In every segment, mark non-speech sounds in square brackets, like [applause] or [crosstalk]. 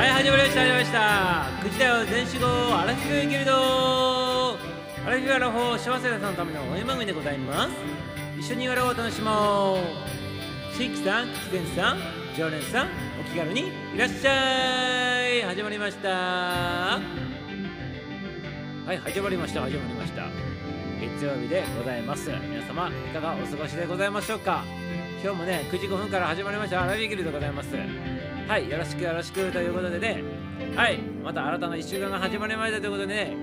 はい始まりました始まりました。9時だよ全集合アラフィフギルドアラフィフアラフォー幸せなさんのための応援番組でございます。一緒に笑おう楽しもう。シッキさん、キツネさん、常連さんお気軽にいらっしゃい。始まりました。はい始まりました始まりました。月曜日でございます。皆様いかがお過ごしでございましょうか。今日もね9時5分から始まりましたアラビギルでございます。はいよろしくよろしくということでね。はいまた新たな1週間が始まりましたということでね。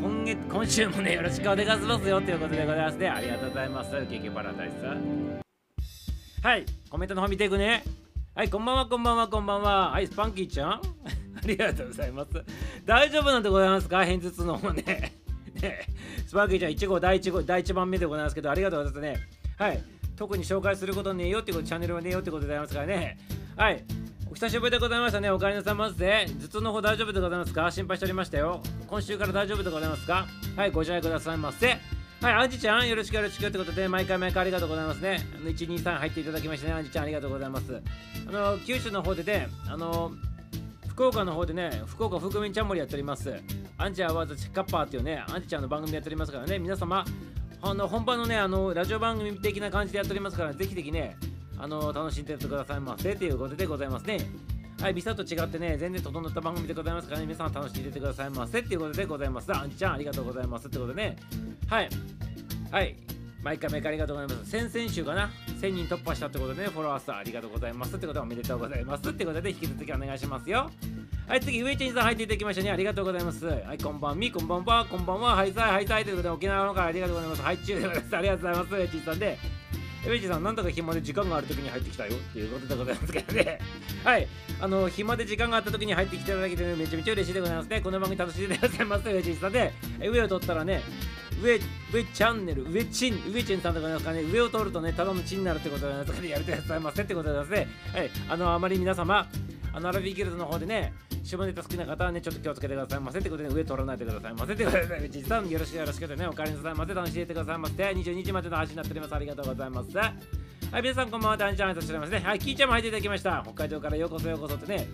今月今週もねよろしくお願いしますよということでございますね。ありがとうございます。ケーキパラダイス。さんはいコメントの方見ていくね。はいこんばんはこんばんはこんばんは。はいスパンキーちゃん。[laughs] ありがとうございます。大丈夫なんでございますか？偏頭痛の方ね。[laughs] ねスパンキーちゃん1号第1号第1番目でございますけどありがとうございますね。はい特に紹介することねえよってことチャンネルはねえよってことでございますからね。はいお久しぶりでございましたね。お帰りなさいませ。頭痛の方大丈夫でございますか？心配しておりましたよ。今週から大丈夫でございますか？はい、ご自愛くださいませ。はい、アンジちゃん、よろしくよろしくってことで、毎回毎回ありがとうございますね。あの1、2、3入っていただきましてね、アンジちゃんありがとうございます。あの、九州の方でね、あの、福岡の方でね、福岡福民ちゃんもりやっております。アンジアワーズチッカッパーっていうね、アンジちゃんの番組でやっておりますからね、皆様、あの本番のね、あのラジオ番組的な感じでやっておりますから、ぜひぜひね、あの楽しんでってくださいませということでございますね。はい、ビサと違ってね、全然整った番組でございますからね、皆さん楽しんでてくださいませっていうことでございます。あんちゃん、ありがとうございますってことでね。はい。はい。毎回毎回ありがとうございます。先々週かな、1000人突破したってことでね、フォロワー数ありがとうございますってことでおめでとうございますってことで、引き続きお願いしますよ。はい、次、上ちゃんさん入っていただきましたね。ありがとうございます。はい、こんばんみ、こんばんは、こんばんは、はいさい、はいさいということで、沖縄の方からありがとうございます。はい、中でございます。ありがとうございます。上ちゃんさんで。上地さん、なんとか暇で時間がある時に入ってきたよっていうことでございますけどね。[laughs] はい。あの、暇で時間があった時に入ってきていただけて、ね、めちゃめちゃ嬉しいでございますね。この番組楽しんでくださいませ、上地さんで。上を取ったらね、上、上チャンネル、上チン、上チンさんとかなんですかね、上を取るとね、ただのチンになるってことで、ね、[laughs] やりてくださいませってことでございますね。はい。あの、あまり皆様、あの、アラビーギルドの方でね、下ネタ好きな方はね、ちょっと気をつけてくださいませってことで、上取らないでくださいませってことで、実さんよろしくよろしくてね、お帰りなさいませ、楽しんでてくださいませ。22時までの配信になっております。ありがとうございます。はい、皆さんこんばんは、ダンジャーンとしておりますね。はい、キーちゃんも入っていただきました。北海道からようこそようこそってね。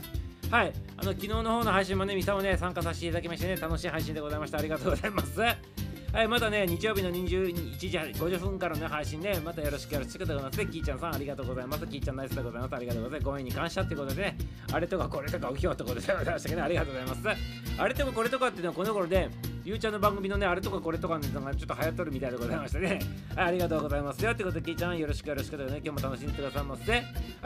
はい、あの昨日の方の配信もね、ミサもね、参加させていただきましてね、楽しい配信でございました。ありがとうございます。はい、またね、日曜日の21時50分からの配信ね、またよろしくよろしくでございます。キーちゃんさん、ありがとうございます。キーちゃんナイスでございます。ありがとうございます。ご縁に感謝ってことでね、あれとかこれとかおひょうってことでございましたけど、ね、ありがとうございます。あれとかこれとかっていうのはこの頃で、ゆうちゃんの番組のね、あれとかこれとかのがちょっと流行っとるみたいでございましてね。はい、ありがとうございますよ。ってことで、キーちゃんよろしくよろしくでね、今日も楽しんでくださいませ。は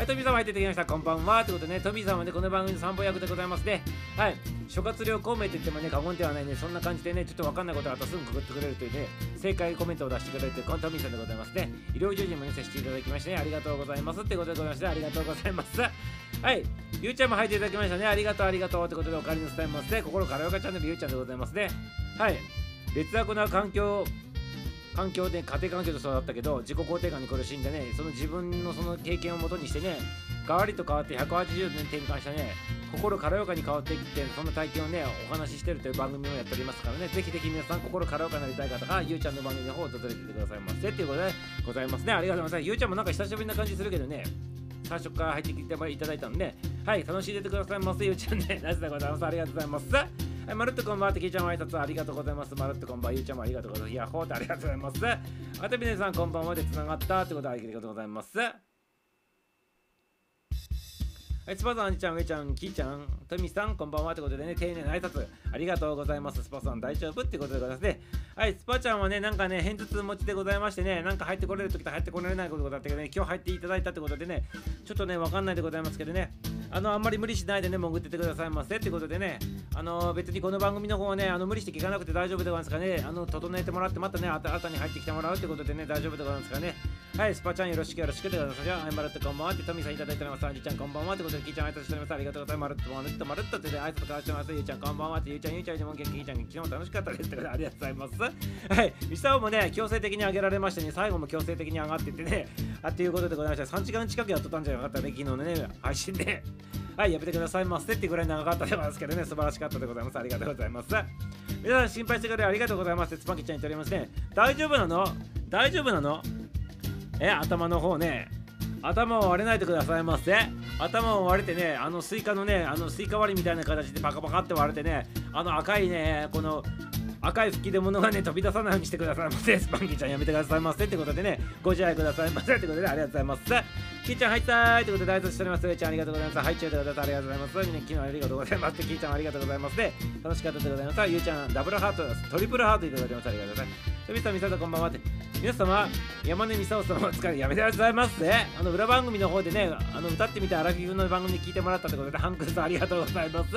い、トミーさんも入っていただきました。こんばんは。ってことでね、トミーさんはね、この番組の参謀役でございますね。はい、諸葛亮孔明って言ってもね、過言ではないね、そんな感じでね、ちょっとわかんないことがあったらすぐくぐってくれるというね、正解コメントを出してくれるといて、このトミーさんでございますね。医療従事もね、接していただきましてね、ありがとうございます。ってことでございまして、ありがとうございます。はい、ゆうちゃんも入っていただきましたね。ありがとう、ありがとう。ってことで、お借りの伝えますね。心からよかチャンネルゆうちゃんでございますね。はい。劣悪な環境環境で家庭環境で育ったけど自己肯定感に苦しんでねその自分のその経験をもとにしてね変わりと変わって180年転換したね心軽やかに変わっていってそんな体験をねお話ししてるという番組をやっておりますからねぜひぜひ皆さん心軽やかになりたい方がゆうちゃんの番組の方を訪れててくださいませっていうことでございますね。ありがとうございます。ゆうちゃんもなんか久しぶりな感じするけどね最初から入ってきていただいたんではい楽しんでてくださいませゆうちゃんね。ナイスでございます。ありがとうございます。はい、まるっとこんばんは、てきちゃん挨拶ありがとうございます。まるっとこんばんは、ゆうちゃんもありがとうございます。ヤッホーってありがとうございます。あと、みねさんこんばんはでつながったってことはありがとうございます。はい、スパさん、ちゃん、上ちゃん、きーちゃん、トミさん、こんばんはってことでね、丁寧な挨拶、ありがとうございます。スパさん、大丈夫ってことでございますね。はい、スパちゃんはね、なんかね、偏頭痛持ちでございましてね、なんか入ってこれるときと入ってこられないことだったけどね、今日入っていただいたってことでね、ちょっとね、わかんないでございますけどね、あの、あんまり無理しないでね、潜っててくださいませってことでね、あの、別にこの番組の方はね、あの、無理して聞かなくて大丈夫でございますかね、あの、整えてもらって、またね、新たに入ってきてもらうってことでね、大丈夫でございますかね。はい、スパちゃんよろしくよろしくでございます。じゃあ、はい、まるっとこんばんはって、トミーさんいただいております。アンジちゃんこんばんはってことで、キーちゃん挨拶しております。ありがとうございます。まるっとまるっとまるっとって挨拶交わしてます。ゆうちゃんこんばんはって、ゆうちゃんゆうちゃんでも元気、ゆうちゃん昨日も楽しかったですってことで、ありがとうございます。はい、ミサオもね、強制的に上げられましてね、最後も強制的に上がってってね、あっていうことでございました。3時間近くやっとったんじゃなかったね、昨日のね、配信で。はい、やめてくださいませってぐらい長かったでございますけどね、素晴らしかったでございます。ありがとうございます。皆さん心配してくれありがとうございます、つばきちゃん言っておりますね。大丈夫なの？大丈夫なの？え、頭の方ね、頭を割れないでくださいませ。頭を割れてねあのスイカのねあのスイカ割りみたいな形でパカパカって割れてねあの赤いねこの赤い吹き出物がね飛び出さないようにしてくださいませ。スパンキーちゃんやめてくださいませってことでねご自愛くださいませってことでありがとうございます。キーちゃん入ったーいってことで挨拶しております。ちゃんありがとうございます。入っちゃってくださいありがとうございます。みんな昨日ありがとうございます。キーちゃんありがとうございます。で楽しかったでございますゆうちゃんダブルハートです。トリプルハートいただきます。ありがとうございます。みさんみさとこんばんはって。皆様山根美沙さんお疲れやめてくださいませあの裏番組の方でねあの歌ってみてアラフィフの番組で聞いてもらったってことでハンクさんありがとうございます。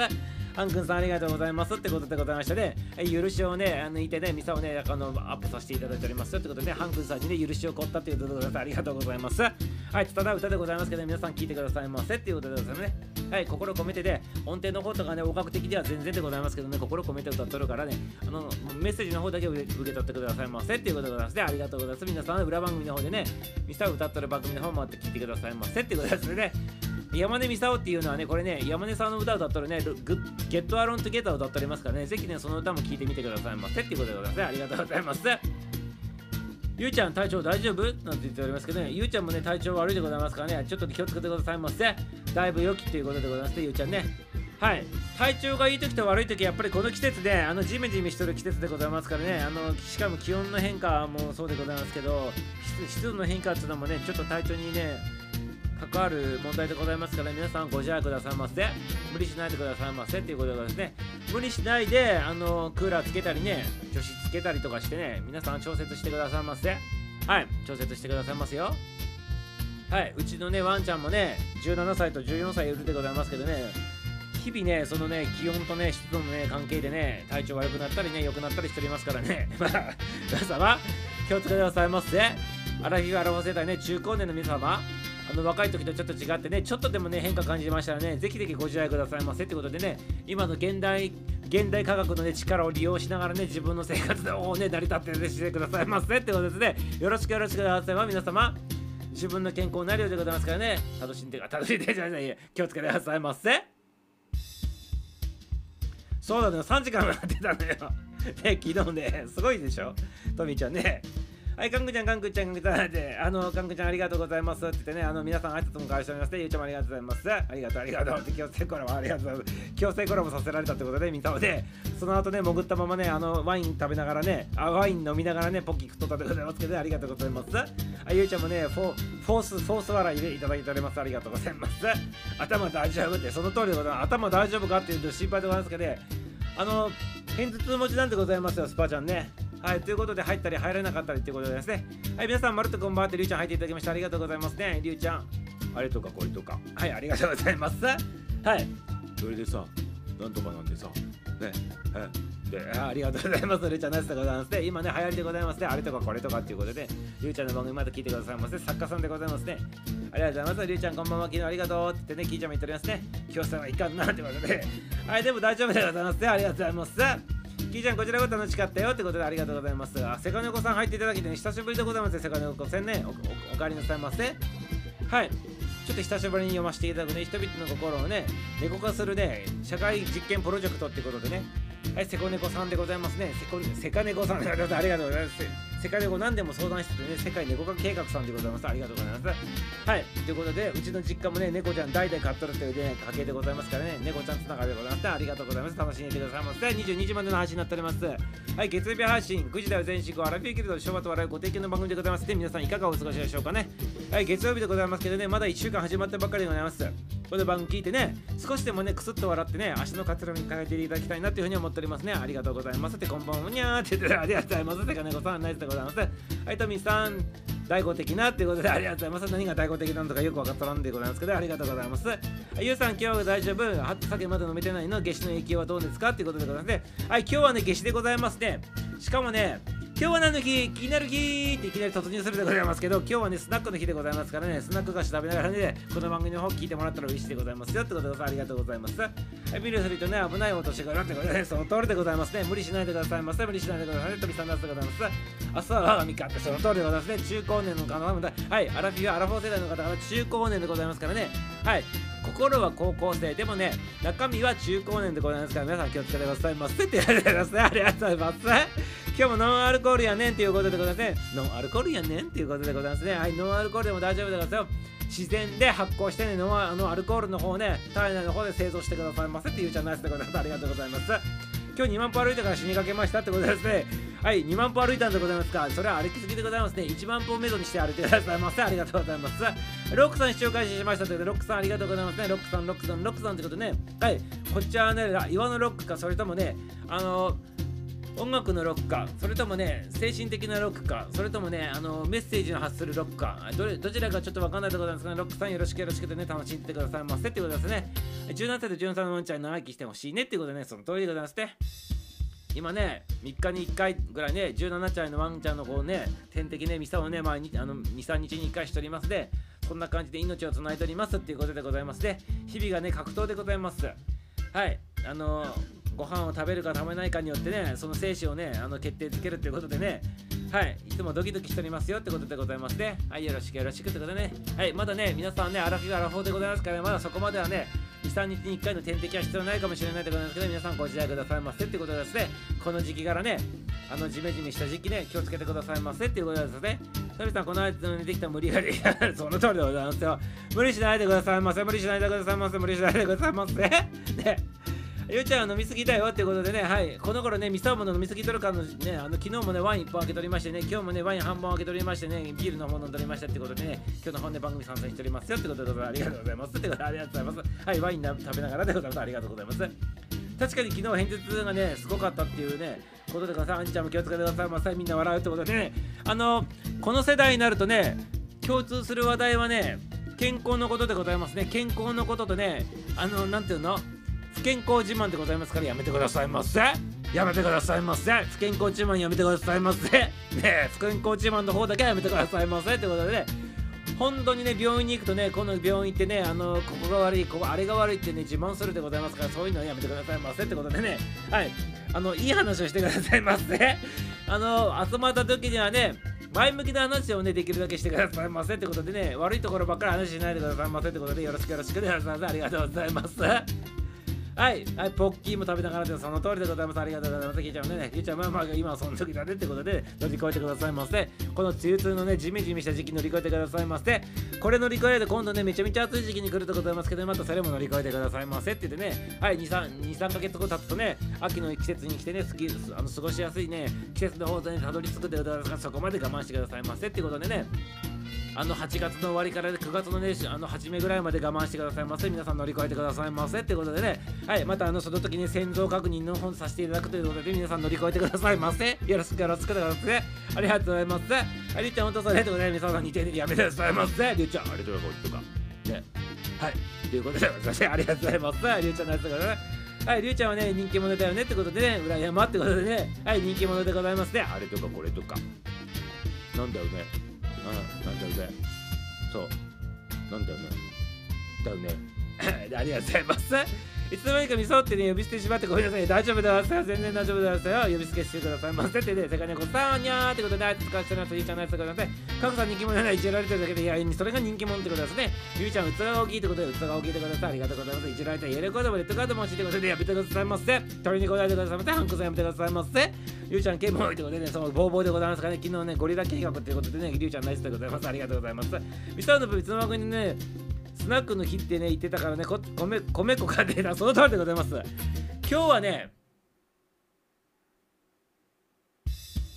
ハン君さんありがとうございます。ってことでございましたね。許しをね、抜いてね、ミサをね、あのアップさせていただいております。よってことで、ね、ハン君さんにね、許しをこったっていうことでありがとうございます。はい、ただ歌でございますけど、皆さん聞いてくださいませっていうことでございますね。はい、心込めてで、音程の方とかね、音楽的では全然でございますけどね、心込めて歌っとるからね、あの、メッセージの方だけ受け取ってくださいませっていうことでございますね。ありがとうございます。皆さん、裏番組の方でね、ミサを歌っとる番組の方もあって聞いてくださいませっていうことですね。山根美沙っていうのはね、これね、山根さんの歌を歌ったらね、ゲットアロントゲーターを歌っておりますからね、ぜひね、その歌も聴いてみてくださいませっていうことでございますね。ありがとうございます。ゆうちゃん体調大丈夫？なんて言っておりますけどね、ゆうちゃんもね、体調悪いでございますからね、ちょっと気をつけてくださいませ。だいぶ良きっていうことでございますね、ゆうちゃんね。はい、体調がいい時と悪い時やっぱりこの季節であのジメジメしてる季節でございますからね。あのしかも気温の変化もそうでございますけど湿度の変化っていうのもねちょっと体調にね関わる問題でございますから皆さんご自愛くださいませ。無理しないでくださいませっていうことですね。無理しないであのクーラーつけたりね除湿つけたりとかしてね皆さん調節してくださいませ。はい調節してくださいますよ。はいうちのねワンちゃんもね17歳と14歳いるでございますけどね日々ねそのね気温とね湿度のね関係でね体調悪くなったりね良くなったりしておりますからね。[laughs] まあ皆様気をつけてくださいませ。アラフィフアラフォ世代ね中高年の皆様あの若い時とちょっと違ってねちょっとでもね変化感じましたらねぜひぜひご自愛くださいませってことでね今の現代現代科学の、ね、力を利用しながらね自分の生活をね成り立ってねしてくださいませってことですね。よろしくよろしくください皆様自分の健康になるようでございますからね楽しんで楽しんでじゃない気をつけてくださいませ。そうだね3時間もやってたんだよ。ね昨日ねすごいでしょ？トミーちゃんね。はい、かんくちゃん、かんくちゃん、かんくちゃん、あの、かんくちゃんありがとうございますって言ってね、あの、皆さん挨拶も返しておりまして、ゆうちゃんもありがとうございます。ありがとう、ありがとうって、強制コラボありがとう。強制コラボさせられたってことで、みんなで、その後ね、潜ったままね、あの、ワイン食べながらね、あワイン飲みながらね、ポッキー食っとったでございますけど、ありがとうございます。あ、ゆうちゃんもね、フォフォース、フォース笑いでいただいております。ありがとうございます。頭大丈夫って、その通りでございます。頭大丈夫かっていうと心配でございますけど、ねあの、偏頭痛持ちなんでございますよ、スパちゃんね。はい、ということで入ったり入らなかったりということでですね。はい、皆さん、まるっとこんばんはって、りゅうちゃん入っていただきましてありがとうございますね。りゅうちゃん、あれとかこれとか。はい、ありがとうございます。はい。それでさ、なんとかなんでさ、ね、はい。でありがとうございます。りゅうちゃん、ナイスでございますね。今ね、流行りでございますね。あれとかこれとかっていうことで、りゅうちゃんの番組また聞いてくださいませ。作家さんでございますね。ありがとうございます。りゅうちゃん、こんばんは。昨日ありがとうって言ってね、聞いちゃんも言っておりますね。今日さんはいかんなってことで。はい、でも大丈夫でございますね。ありがとうございます。キーちゃんこちらこそ楽しかったよってことでありがとうございますあセカネコさん入っていただきて、ね、久しぶりでございますセカネコさんねおおかえりなさいませはいちょっと久しぶりに読ませていただくね人々の心をね猫化するね社会実験プロジェクトってことでねはい、セコネコさんでございますね。セコセカネコさんでございます。ありがとうございます。セカネコ何でも相談しててね、世界猫化計画さんでございます。ありがとうございます。はい、ということで、うちの実家もね、猫ちゃん代々飼っとるというね、家系でございますからね、猫ちゃんつながりでございます。ありがとうございます。楽しんでくださいませ。22時までの配信になっております。はい、月曜日配信、9時台は全身後、アラフィーギルド、昭和と笑いご提供の番組でございますで、皆さんいかがお過ごしでしょうかね。はい、月曜日でございますけどね、まだ1週間始まったばかりでございます。この番組聞いてね、少しでもね、くすっと笑ってね、足の活力に変えていただきたいなというふうに思っておりますね。ありがとうございますってこんばんはにゃーって言ってありがとうございますってかねこさんナイスでございますはいトミーさん大悟的なっていうことでありがとうございます。何が大悟的なのかよく分かったんでございますけどありがとうございます。ゆうさん今日は大丈夫。は酒まだ飲めてないの夏至の影響はどうですか？っていうことでございますね。はい今日はね夏至でございますね。しかもね今日は何の日気になる日っていきなり突入するでございますけど、今日はね、スナックの日でございますからね、スナック菓子食べながらね、この番組の方聞いてもらったら嬉しいでございますよってことでありがとうございます。はい、ビルするとね、危ない音してくるってことで、その通りでございますね。無理しないでくださいませ。無理しないでくださいね。飛びさんだでございます。明日は我が身かってその通りでございますね。中高年の方は、はい、アラフィフ、アラフォー世代の方々、中高年でございますからね。はい、心は高校生。でもね中身は中高年でございますから皆さん気をつけてください。ませって言われてくださいありがとうございます。今日もノンアルコールやねんっていうことでございますね。ノンアルコールやねんっていうことでございますね。はいノンアルコールでも大丈夫でございますよ。自然で発酵してねノンアルコールの方ね体内の方で製造してくださいませっていうじゃないですでございますありがとうございます。今日2万歩歩いたから死にかけましたってことですね。はい2万歩歩いたんでございますか。それは歩きすぎでございますね。1万歩目処にして歩いてくださいませ。ありがとうございます。ロックさん視聴開始しましたということでロックさんありがとうございますね。ロックさんロックさんロックさんってことね。はいこっちはね岩のロックかそれともねあの音楽のロックかそれともね精神的なロックかそれともねあのメッセージの発するロックかどれどちらかちょっと分かんないところなんですがロックさんよろしくよろしくてね楽しんでください。ませってことですね。17歳と13歳のワンちゃん長生きしてほしいねっていうことでねその通りでございますね。今ね3日に1回ぐらいね17歳のワンちゃんのこうね点滴ねミサをね毎日あの23日に1回しておりますでこんな感じで命をつないでおりますっていうことでございますで日々がね格闘でございます。はい。あのーご飯を食べるか食べないかによってねその精子をねあの決定づけるということでねはいいつもドキドキしておりますよってことでございますね。はいよろしくよろしくってことでね。はいまだね皆さんね荒木がアラフォーでございますから、ね、まだそこまではね23日に1回の点滴は必要ないかもしれないでございますけど皆さんご自愛くださいませってことですね。この時期からねあのジメジメした時期ね気をつけてくださいませっていうことですね。サビさんこの間にできた無理やり [laughs] その通りでございますよ。無理しないでくださいませ無理しないでくださいませ無理しないでくださいませ。ね。ゆうちゃん飲みすぎだよってことでね、はい、この頃ね、ミサモの飲みすぎとるかのね、あの昨日もね、ワイン1本開け取りましてね、今日もね、ワイン半本開け取りましてね、ビールの方飲んでおりましたってことでね、今日の本音番組参戦しておりますよってことでございます。ありがとうございますってことでありがとうございます。はい、ワイン食べながらでございます。ありがとうございます。確かに昨日偏頭痛がね、すごかったっていうね、ことでください。あんちゃんも気をつけてくださいませ。みんな笑うってことでね、あの、この世代になるとね、共通する話題はね、健康のことでございますね。健康のこととね、あの、なんていうの？不健康自慢でございますからやめてくださいませ。やめてくださいませ。不健康自慢やめてくださいませ。ねえ不健康自慢の方だけはやめてくださいませってことでね。本当にね病院に行くとねこの病院ってねあのここが悪いここあれが悪いってね自慢するでございますからそういうのはやめてくださいませってことでね。はい。あのいい話をしてくださいませ。あの集まった時にはね前向きな話をね、できるだけしてくださいませってことでね、悪いところばっかり話しないでくださいませってことで、よろしくよろしくでございます。ありがとうございます。はい、はい、ポッキーも食べながらでその通りでございます。ありがとうございます。ゆうちゃんね、ゆうちゃんまあまあ今はその時だねってことで乗り越えてくださいませ。この梅雨痛のね、ジメジメした時期乗り越えてくださいませ。これ乗り越えて今度ね、めちゃめちゃ暑い時期に来るとございますけど、またそれも乗り越えてくださいませって言ってね、はい、2、3, 2 3ヶ月後経つとね、秋の季節に来てね、スキあの過ごしやすいね、季節の方で、ね、たどり着くでございますから、そこまで我慢してくださいませってことでね、あの8月の終わりから9月のねあの初めぐらいまで我慢してくださいませ。皆さん乗り越えてくださいませ。ってことでね。はいまたあのその時に先祖確認の本させていただくということで皆さん乗り越えてくださいませ。よろしくよろしくでございます。ねありがとうございます。はいりゅうちゃん本当それということで皆さん似てるやめてくださいませ。りゅうちゃんありがとうございますとかねはいということで私ありがとうございます。りゅうちゃんのやつだからね。はい、りゅうちゃんはね、人気者だよね。ってことでね、裏山ってことでね、はい、人気者でございます。ね。あれとかこれとか。なんだよね。うん。なんだよね。そう。なんだよね。だよね。[laughs] ありがとうございます。いつの間にかみそってね、呼び捨てしまってごめんなさい。大丈夫だよ。全然大丈夫だよ。呼び捨てしてくださいませってね、世界にこさーにゃーってことで、あいつ使ってます、ゆうちゃんのやつとかだって、カクさん人気者ない、いじられてるだけで、いや、それが人気者ってことですね。ゆうちゃん、器が大きいってことで、器が大きいってことです。ありがとうございます。いじられて、やることもレッドカードもしいてことで、やめてくださいませ。鳥に答えてくださいませ。ハンコさんやめてくださいませ。ゆうちゃん、ケモイってことでね、そのボーボーでございますからね、昨日ね、ゴリラ計画っていうことでね、りゅうちゃんナイスでございます。ありがとうございます。ミサの部、いつの間にね、スナックの日ってね言ってたからねこ米米粉が出たその通りでございます。今日はね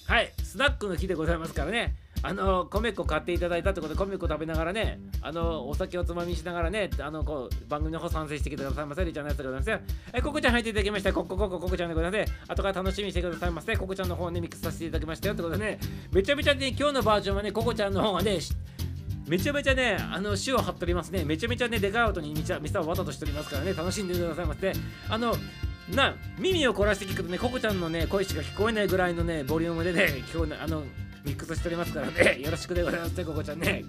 はいスナックの日でございますからね。あの米粉買っていただいたってことで米粉食べながらねあのお酒をつまみしながらねあのこう番組の方参戦してくださいませりちゃんのやつでございますよ。えココちゃん入っていただきましたココココココちゃんでございます後から楽しみにしてくださいませ。ココちゃんの方ねミックスさせていただきましたよってことでね。めちゃめちゃね今日のバージョンはねココちゃんの方がねめちゃめちゃね、あの、塩を張っておりますね。めちゃめちゃね、でかい音に店をわざとしておりますからね、楽しんでくださいませ。あの、な、耳を凝らして聞くとね、ココちゃんのね、声しか聞こえないぐらいのね、ボリュームでね、今日ね、あの、ミックスしておりますからね、[laughs] よろしくでございますね、ココちゃんね。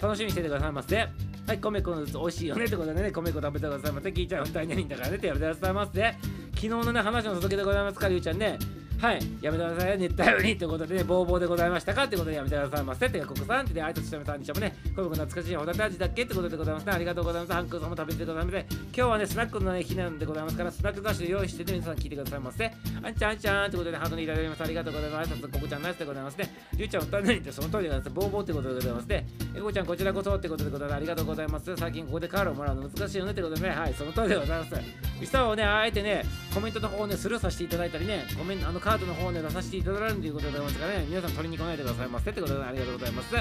楽しみにしててくださいませ。はい、米粉のずつ美味しいよねってことでね、米粉食べてくださいませ。聞いちゃう二人ね、だからねってやめてくださいませ。昨日のね、話の続きでございますから、ゆうちゃんね。はい、やめてくださいよ、熱帯雨にということでね、ボーボーでございましたかということでやめてくださいませ。てか、ここさんってね、あいつとしさんにしてもね、これ僕懐かしいホタテ味だっけってことでございますね。ありがとうございます。ハンクさんも食べてくださいませ。今日はね、スナックのね、日なんでございますから、スナック菓子用意してね、皆さん聞いてくださいませ。あんちゃんあんちゃんってことで、ハートにいただきます。ありがとうございます。挨拶、ここちゃんナイスでございますね。りゅうちゃん、おったねってその通りでございます。ボーボーってことでございますね。えこちゃん、こちらこそってことでございます。ありがとうございます。最近ここでカールをもらうの難しいよねってことでね、はい、その通りでございます。ミサをね、あえてね、コメントの方をね、スルーさせていただいたりね、コメント、あのカードの方をね、出させていただくということでございますかね、皆さん取りに来ないでくださいませ。ってことで、ありがとうございます。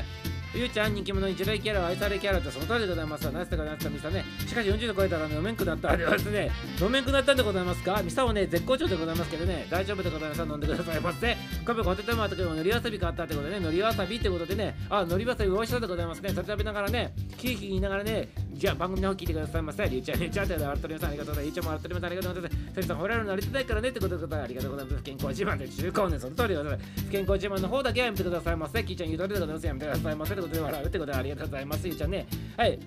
ゆうちゃん人気者一大キャラ愛されキャラってその通りでございます。ナイスとかナイスとミサねしかし40度超えたら、ね、飲めんくなった。ではですね飲めんくなったんでございますか？ミサはね絶好調でございますけどね大丈夫でございます飲ん。でくださいませカフェホテトマトけどのりわさび買ったってことでねのりわさびってことでねあのりわさび美味しそうでございますね。それ食べながらねキーキー言いながらねじゃあ番組の方聞いてくださいませ。りゅうちゃんりゅうちゃんって笑っておりますありがとうございます。ゆうちゃんも笑っておりますありがとうございます。セリさんほらるなりたいからねってことでありがとうございます。健康自慢で中高年その通りでございます。健康自慢の方だけはやめてくださいませ。キーちゃんゆう通りでございます。やめてくださいませってことで笑うってことでありがとうございます。ゆうちゃんね。はい。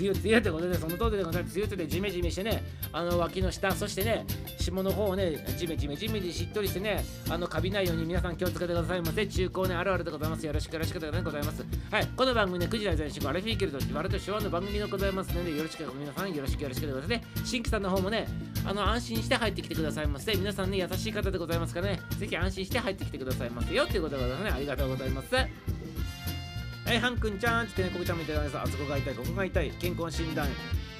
梅雨梅雨ってことでその通りでございます。梅雨でジメジメしてねあの脇の下そしてね下の方をねジメジメジメジしっとりしてねあのカビないように皆さん気をつけてくださいませ。中高年あるあるでございます。よろしくよろしくでございます。はいこの番組ね9時台前週アルフィーケルとワルトショアの番組でございますのでよろしく皆さんよろしくよろしくでございます。ね新規さんの方もねあの安心して入ってきてくださいませ。皆さんね優しい方でございますからねぜひ安心して入ってきてくださいませよ。っていうことでございますね。ありがとうございます。はい、ハン君ちゃんってね、こぶちゃんみたいなさ、あそこが痛い、ここが痛い、健康診断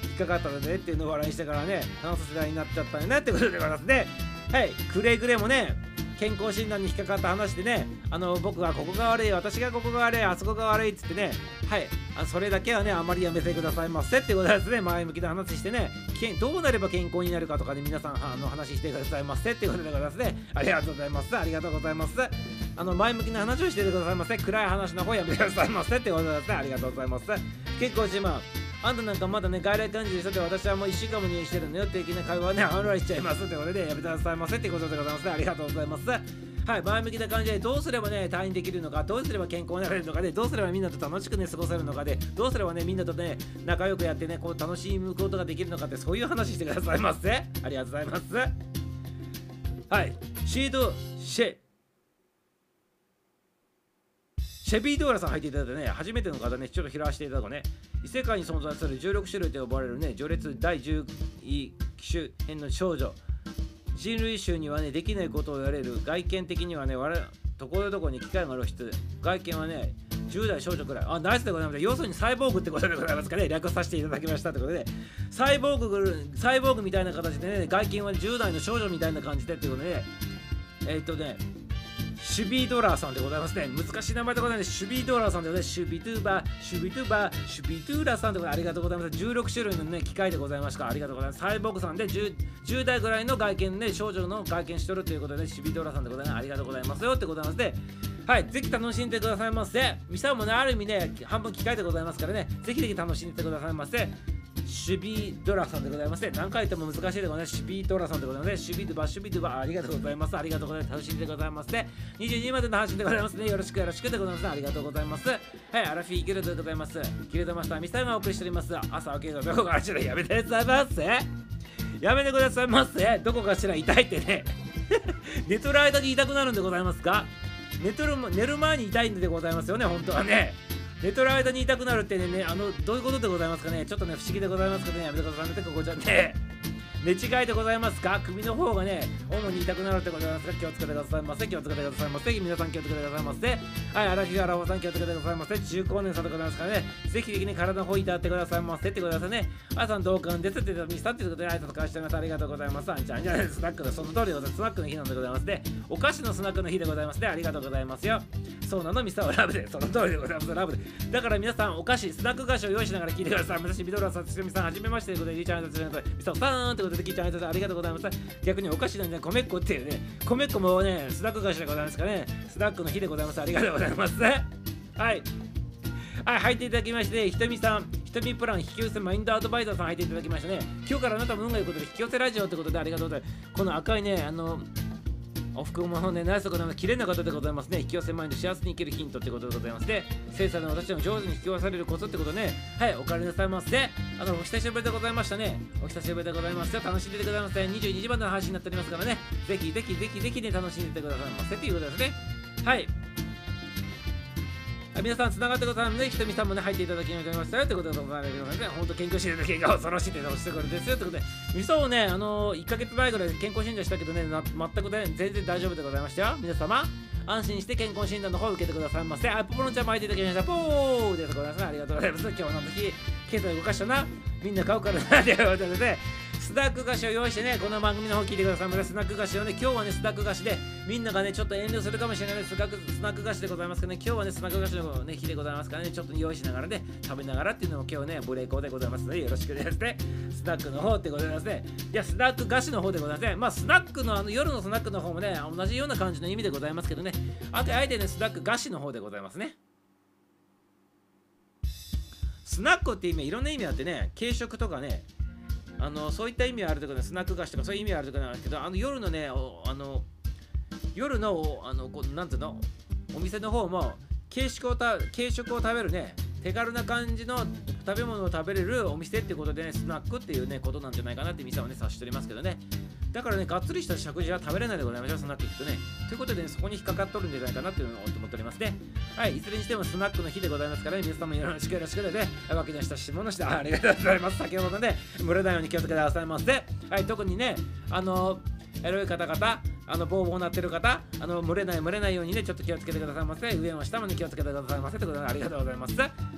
引っかかったのねっていうのを笑いしてからね、話さ世代になっちゃったよねってことでございますね。はい、くれぐれもね、健康診断に引っかかった話でね、あの僕がここが悪い、私がここが悪い、あそこが悪いっつってね、はい、あそれだけはね、あまりやめてくださいませってことですね、前向きな話してね、どうなれば健康になるかとかで、ね、皆さんあの話してくださいませってことでございますね。ありがとうございます。ありがとうございます。あの前向きな話をしててくださいませ暗い話の方やめてくださいませってことですねありがとうございます結構自慢あんたなんかまだね外来感じでしょって私はもう1週間も入院してるのよ的な会話はね [laughs] あんらしちゃいますってことでやめてくださいませってことでございます。ねありがとうございます。はい、前向きな感じでどうすればね退院できるのかどうすれば健康になれるのかでどうすればみんなと楽しくね過ごせるのかでどうすればねみんなとね仲良くやってねこう楽しむことができるのかってそういう話してくださいませ。ありがとうございます。はいシードシェシェビー・ドーラさん入っていただいてね、初めての方ね、ちょっと拾わせていただくね、異世界に存在する16種類と呼ばれるね、序列第10位機種編の少女。人類種にはね、できないことを言われる、外見的にはね、ところどころに機会がある人、外見はね、10代少女くらい。あ、ナイスでございます。要するにサイボーグってことでございますかね。略させていただきましたってことで、サイボーグ、サイボーグみたいな形でね、外見は10代の少女みたいな感じでっていうことで、えー、っとね、シュビードラーさんでございますね。難しい名前でございます。シュビードラーさんでございます。シュビトゥーバー、シュビトゥーバー、シュビトゥーラーさんでございます。ありがとうございます。16種類のね、機械でございました。ありがとうございます。サイボーグさんで 10, 10代ぐらいの外見ね、少女の外見しとるということで、シュビードラーさんでございます。ありがとうございますよってございますで、はい、ぜひ楽しんでくださいませ。ミサもね、ある意味ね、半分機械でございますからね、ぜひぜひ楽しんでくださいませ。シュビードラさんでございますね。何回言っても難しいでございます。シュビードラさんでございますね。シュビードバ、シュビードバ、ありがとうございます。ありがとうございます。楽しんでございますね。22までの配信でございますね。よろしくよろしくでございます。ありがとうございます。はい、アラフィーギルドでございます。ギルドマスター、ミサイがお送りしております。朝起きるとどこかしらやめてくださいませ。やめてくださいませ。どこかしら痛いってね。[laughs] 寝とる間に痛くなるんでございますか？寝とる寝る前に痛いんでございますよね、本当はね。寝とる間に痛くなるってね、あの、どういうことでございますかね。ちょっとね、不思議でございますけどね、やめてください、やめてここちゃんね。寝違いでございますか？首の方がね、主に痛くなるってございますか気をつけてくださいませ。気をつけてくださいませ。皆さん気をつけてくださいませ。はい、荒木原さん気をつけてくださいませ。中高年さんでございますからね、ぜひぜひね、体の方いたってくださいませってくださいね。あさん同感ですって言ったっていうことで挨拶返してます。ありがとうございます。あんちゃんじゃスナックのその通りでございます。スナックの日なんでございますね。お菓子のスナックの日でございますね。ありがとうございますよ。そうなの、ミサはラブで、その通りでございます。ラブで。だから皆さん、お菓子、スナック菓子を用意しながら聞いてください。私、ミドラさん、つみさん、はじめましてということで、ゆうちゃんとみさん、ミサさんってことで聞いちゃいありがとうございます。逆にお菓子なんで、米っ子っていうね、米っ子もね、スナック菓子でございますかね。スナックの日でございます。ありがとうございます。[laughs] はい。はい、入っていただきまして、ひとみさん、ひとみプラン引き寄せマインドアドバイザーさん入っていただきましたね。今日からあなたも運がいいことで引き寄せラジオってことでありがとうございます。この赤いね、あの、おふくものね、ナイスとかの綺麗な方でございますね。引き寄せ前で幸せに生きるヒントってことでございますね。生産の私の上手に引き寄せされるコツってことね。はい、お帰りなさいませ。あの、お久しぶりでございましたね。お久しぶりでございますよ。楽しんでてくださいませ。22時までの配信になっておりますからね。ぜひぜひぜひぜひね、楽しんでてくださいませ。ということですね。はい。皆さん、つながってくださいね。ひとみさんもね、入っていただきましたよ。ということでございますね。本当、健康診断の健康恐ろしいっていうのをしてくるんですよ。ということで、みそをね、あのー、1ヶ月前ぐらい健康診断したけどね、全くね、全然大丈夫でございましたよ。皆様、安心して健康診断の方を受けてくださいませ。あ、ポポロンちゃんも入っていただきました。ポーでございます。ありがとうございます。今日の時、経済動かしたな。みんな買うからな。ということでね、スナック菓子を用意してね、この番組の方聞いてくださいませ。スナック菓子をね、今日はね、スナック菓子で、みんながね、ちょっと遠慮するかもしれないスナックスナック菓子でございますけどね、今日はね、スナック菓子の、ね、日でございますからね、ちょっと用意しながらね、食べながらっていうのも今日ね、ブレイクでございますので、よろしくですね。スナックの方ってございますね。いや、スナック菓子の方でございますね。まあ、スナックの、あの夜のスナックの方もね、同じような感じの意味でございますけどね、あと、あえてね、スナック菓子の方でございますね。スナックって意味いろんな意味あってね、軽食とかね、あのそういった意味はあるとかね、スナック菓子とかそういう意味はあるとかなんですけど、あの夜のね、あの夜の、あのこうなんていうの、お店の方も軽食をた軽食を食べるね、手軽な感じの食べ物を食べれるお店ってことでね、スナックっていうね、ことなんじゃないかなって店はね、察しておりますけどね。だからね、がっつりした食事は食べれないでございましょう、スナック行くとね。ということで、ね、そこに引っかかっとるんじゃないかなっていうのを思っておりますね。はい、いずれにしてもスナックの日でございますからね、皆様よろしくよろしくでね、わけのした下の下、ありがとうございます。先ほどね、蒸れないように気をつけてくださいませ。はい、特にね、あのエロい方々、あのボーボーなってる方、あの蒸れない蒸れないようにね、ちょっと気をつけてくださいませ。上も下もね、気をつけてくださいませ。ということで、ありがとうございます。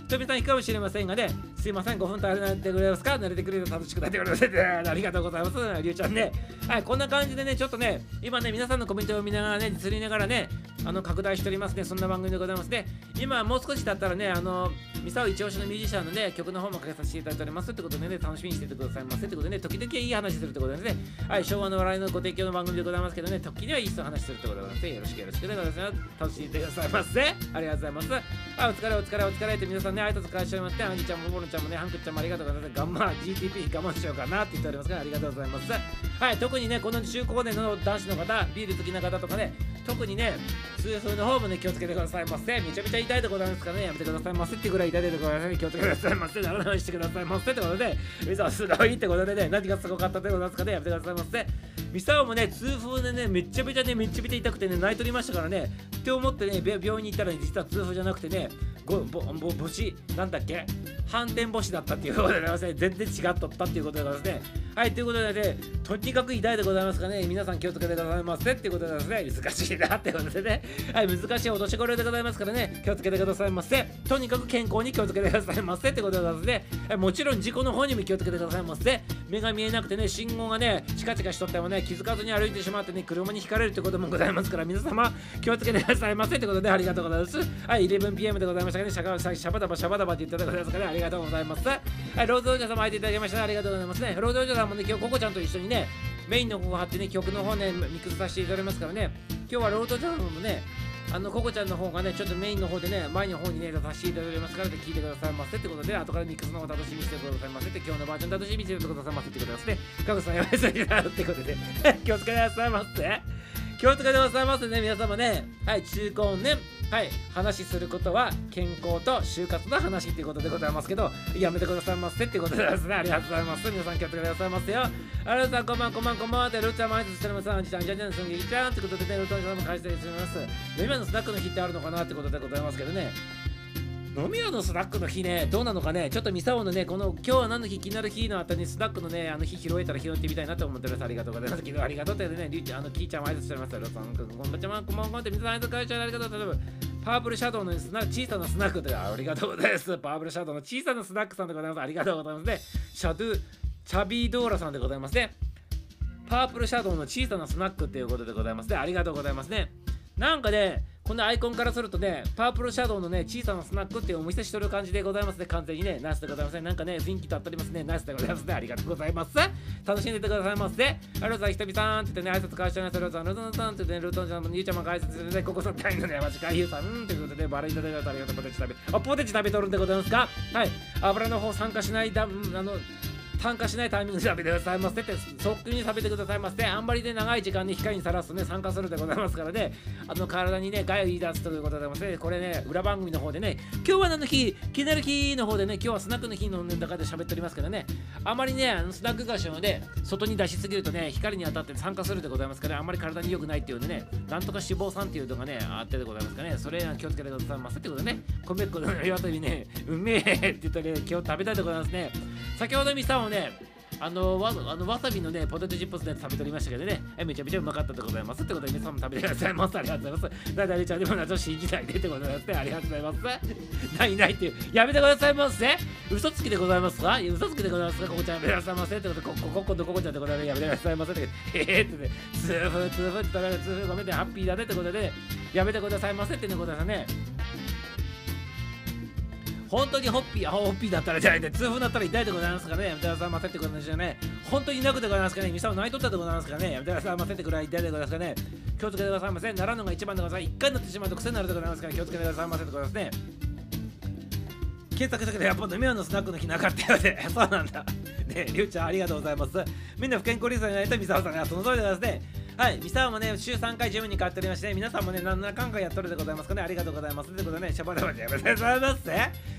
とみさんいくかもしれませんがね、すいません、5分耐えられてくれますか？慣れてくれると楽しくなってくれます。ありがとうございます。りゅうちゃんね。はい、こんな感じでね、ちょっとね、今ね、皆さんのコメントを見ながらね、釣りながらね、あの拡大しておりますね。そんな番組でございますね。今、もう少し経ったらね、あの、ミサオ一押しのミュージシャンのね、曲の方もかけさせていただいておりますってことでね、楽しみにしててくださいませってことでね、時々いい話するってことですね。はい、昭和の笑いのご提供の番組でございますけどね、時にはいい人話するってことでございますよろしくよろしくでございます楽しんでくださいませ。ありがとうございます。あ、お疲れお疲れお疲れって皆さんね、挨拶返しておりまして、あんちゃんももろちゃんもね、ハンクちゃんもありがとうございます。頑張 GTP 我慢しようかなって言っておりますから、ありがとうございます。はい、特にね、この中高年の男子の方、ビール好きな方とかね、特にね、痛風の方もね、気をつけてくださいませ。めちゃめちゃ痛いでございますからね、やめてくださいませってぐらい痛いでございますね。気をつけてくださいませ。ならないしてくださいませってことで、ミサはすごいってことでね、何がすごかったってことですかね、やめてくださいませ。ミサ今日もね、痛風でね、めちゃめちゃね、めちゃめちゃ痛くてね、泣いとりましたからね、って思ってね、病院に行ったら、ね、実は痛風じゃなくてね、ごぼぼ母子、なんだっけ反転母子だったっていうことでございますね。全然違っとったっていうことでございますね。はい、ということでね、とにかく痛いでございますかね、皆さん気をつけてくださいませっていうことでですね、難しいなってことでね、はい、難しいお年頃でございますからね、気をつけてくださいませ。とにかく健康に気をつけてくださいませってことでございますね。はい、もちろん事故の方にも気をつけてくださいませ。目が見えなくてね、信号がね、チカチカしとってもね、気づかずに歩いてしまってね、車にひかれるってこともございますから、皆様気をつけてくださいませってことでありがとうございます。はい、11pm でございましたね、シャカシャバダバシャバダバって言ってたでございますから、ね、ありがとうございます。はい、ローズ王者様入っていただきました、ありがとうございますね。ローズ王者さんもね、今日ココちゃんと一緒にね、メインの方を貼ってね、曲の方ね、ミックスさせていただきますからね、今日はロードジャムもね、あの、ココちゃんの方がね、ちょっとメインの方でね、前の方にね、出させていただきますから、で聞いてくださいませってことで、後からミックスの方楽しみにしてくださいませって、今日のバージョン楽しみにしてくださいませってことですね。カグさんやめすぎだってことで、[laughs] 気をつけてくださいませ。気をつけてくださいますね、皆様ね。はい、中高年。はい、話することは健康と就活の話っていうことでございますけど、やめてくださいませっていうことでですね、ありがとうございます。皆さん気をつけてくださいませよ。あらさん、こんばんこんばんこんばんは。で、ルーちゃん、毎日してます。あんちゃん、じゃじゃん、すんげいちゃんってことでね、ルートンさんも返してしまいます。今のスナックの日ってあるのかなってことでございますけどね。飲み屋のスナックの日ね、どうなのかね、ちょっとミサオのね、この今日は何の日、気になる日のあたりにスナックのね、あの日拾えたら拾ってみたいなと思ってます。ありがとうございます。昨日ありがとうってね、リュウちゃん、あの、キーちゃんも挨拶してます。ロさん、こんばんちは、こんばんはって、皆さん挨拶会社ありがとうございます。パープルシャドウのスナ小さなスナックでありがとうございます。パープルシャドウの小さなスナックさんでございます。ありがとうございますね。シャドゥ、チャビードーラさんでございますね。パープルシャドウの小さなスナックっていうことでございますね。ありがとうございますね。なんかね、このアイコンからするとね、パープルシャドウのね、小さなスナックっていうお店しとる感じでございますね。完全にね、ナイスでございますね。なんかね、雰囲気とあっておりますね。ナイスでございますね。ありがとうございます。楽しんでてくださいませ。ありがとうひとみさんって言ってね、挨拶交わしてます。ありがとうござい。ルトンさんって言ってね、ルトンちゃんもゆうちゃんも挨拶してね、ここそったいのね、マジか、ゆうさん、うんってことで、バラいただいたありがとう、ポテチ食べ、あ、ポテチ食べとるんでございますか？はい。油の方参加しないだ、あの、炭化しないタイミングで食べてくださいませ。ってそっくりに食べてくださいませ。あんまりね長い時間に光にさらすとね酸化するでございますからね。あの体にね害を言い出すということでございます。ねこれね裏番組の方でね今日は何の日？気になる日の方でね今日はスナックの日の中で喋っておりますけどね。あまりねあのスナック菓子をね外に出しすぎるとね光に当たって酸化するでございますからあんまり体に良くないっていうねなんとか脂肪酸っていうのがねあってでございますからね。それ気をつけてくださいませってことでね。米粉の岩とにねうめえって言ったらね今日食べたいでございますね。先ほどミサねあのわあのわさびのねポテトチップスで食べておりましたけどねえめちゃめちゃうまかったでございます。ってことで皆さんも食べてくださいますありがとうございます。だいたいちゃんでも謎信じないでってことでありがとうございます。ないないっていうやめてくださいませ。嘘つきでございますか？嘘つきでございますかここちゃんやめてくださいませ。ってことでここここのここちゃんってことでやめてくださいませ。ってええってね痛風痛風って言ったら痛風ごめんねハッピーだねってことでやめてくださいませってねことですね。本当にホッピー、ホッピーだったらじゃないで、痛風だったら痛いでございますからね、やめてくださいませってことですよね。本当になくでございますからね、ミサを泣いとったでございますからね、やめてくださいませってくらい痛いでございますからね、気をつけてくださいませ。ならんのが一番でございます。一回なってしまうと癖になるでございますから、気をつけてくださいませってことですね。検索したけど、やっぱ飲み物のスナックの日なかったよね。そうなんだ。ねりゅうちゃんありがとうございます。みんな不健康リストになりたいミサオさんがその通りでございますね。はい、ミサオもね、週3回ジムに通っておりまして、皆さんもね、何らかんかやっとるでございますかね。ありがとうございます。ということでね、シャバダバでやめてくださいませ。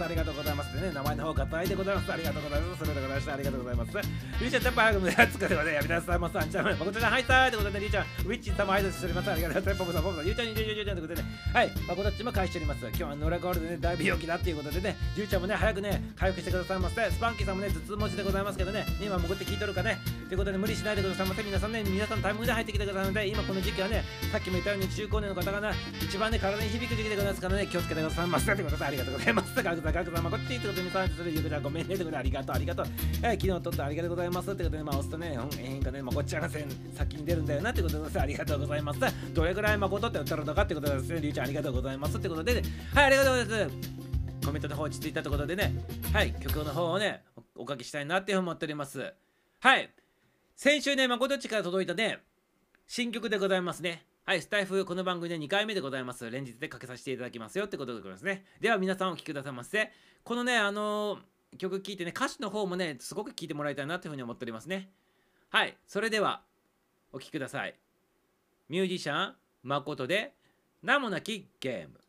てありがとうございますね名前の方硬いでございますありがとうございますそれでございましたありがとうございますリーちゃん、やっぱ早く目立つからね、やめなさい、まさんちゃん、まこちゃん、はいさーってことで、リーちゃん、ウィッチ様、はいしております。ありがとうございます。ポポさん、ポポさん、ゆうちゃん、ゆうちゃん、ゆうちゃんということでね、はい、まこたちも返しております。今日はノラゴールでね、だいぶ陽気だっていうことでね、ゆうちゃんもね、早くね、回復してくださいませ。スパンキーさんもね、頭痛持ちでございますけどね、今潜って聞いとるかね、ということで無理しないでくださいませ。皆さんね、皆さんタイミングで入ってきてくださいので、今この時期はね、さっきも言ったように中高年の方がね、一番ね、体に響く時期でございますからね、気をつけてくださいませ。ということで、ありがとうございます。ガクザガクザまこっちってことに関するゆうちゃん、ごめんね。ということで、ありがとう、ありがとう。えー、昨日撮ってありがとうございます。ということで、まあ、押すとね、変化ね、まこっちゃが先に出るんだよなってことです。ありがとうございます。どれぐらい誠って言ったのかってことですね。りゅうちゃんありがとうございますってことで、ね、はい、ありがとうございます。コメントの方落ち着いたところでね、はい、曲の方をね、おかけしたいなって思っております。はい、先週ね、誠っちから届いたね、新曲でございますね。はい、スタイフ、この番組で2回目でございます。連日でかけさせていただきますよってことでございますね。では皆さんお聴きくださいませ。このね、あのー、曲聴いてね、歌詞の方もね、すごく聴いてもらいたいなというふうに思っておりますね。はい、それでは、お聴きください。ミュージシャン、誠で、名もなきゲーム。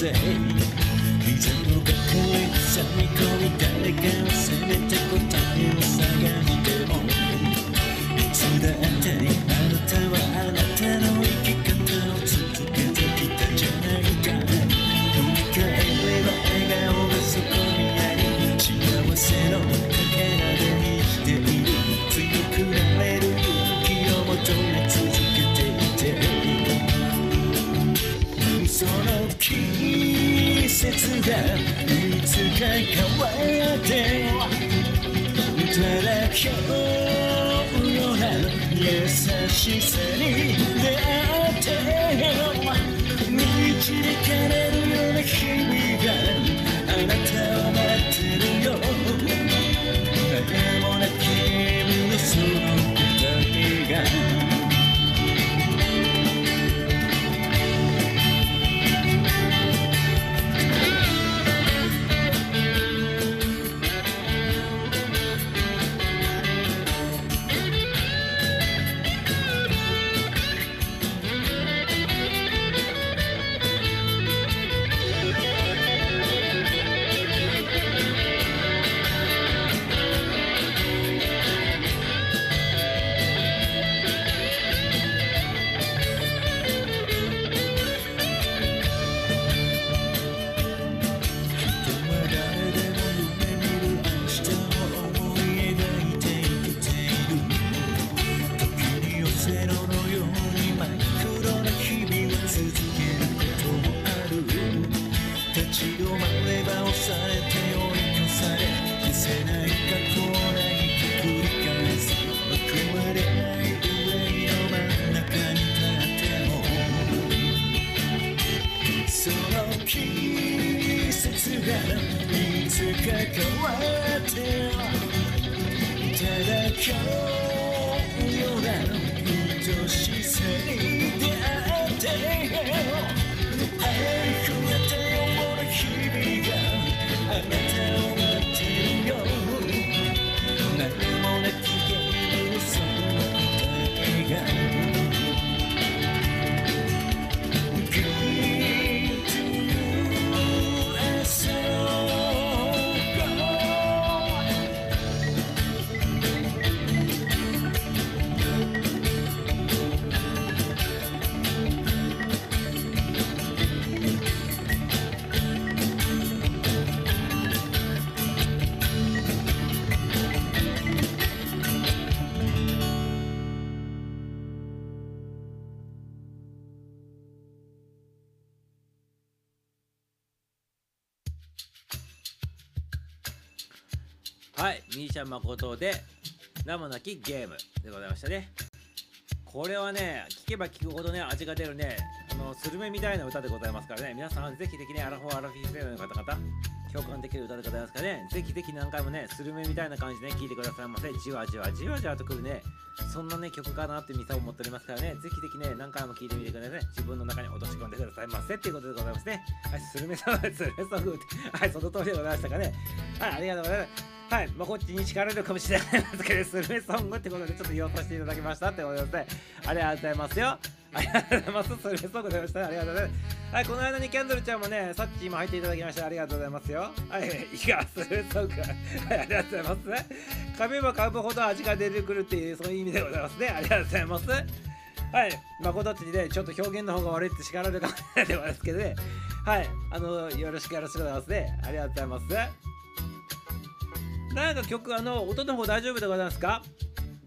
せ膝の抱え挟み込み誰かを責めて節がいつか変わってただ今日のような優しさにはい、ミーシャ誠で名もなきゲームでございましたね。これはね、聞けば聞くほどね、味が出るね、あのスルメみたいな歌でございますからね、皆さんぜひぜひね、アラフォーアラフィー世代の方々、共感できる歌でございますからね、ぜひぜひ何回もね、スルメみたいな感じでね、聴いてくださいませ。じわじわじわじわとくるね、そんなね、曲かなってミサを持っておりますからね、ぜひぜひね、何回も聴いてみてくださいね。自分の中に落とし込んでくださいませっていうことでございますね。はい、スルメさんはスルメソング、はい、その通りでございましたかね。はい、ありがとうございます。はい、まあ、こっちに叱られるかもしれないですけど、スルメソングってことでちょっと言おうとしていただきましたってことで。ありがとうございますよ。ありがとうございます。スルメソングでございました。ありがとうございます。はい、この間にキャンドルちゃんもね、さっき今入っていただきました。ありがとうございますよ。はい、いや、スルメソング。はい、ありがとうございます。噛めば噛むほど味が出てくるっていう、そういう意味でございますね。ありがとうございます。はい、まことちにね、ちょっと表現の方が悪いって叱られるかもしれないですけどね。はい、あの、よろしくよろしくございますね。ありがとうございます。なんか曲、あの、音の方大丈夫でございますか？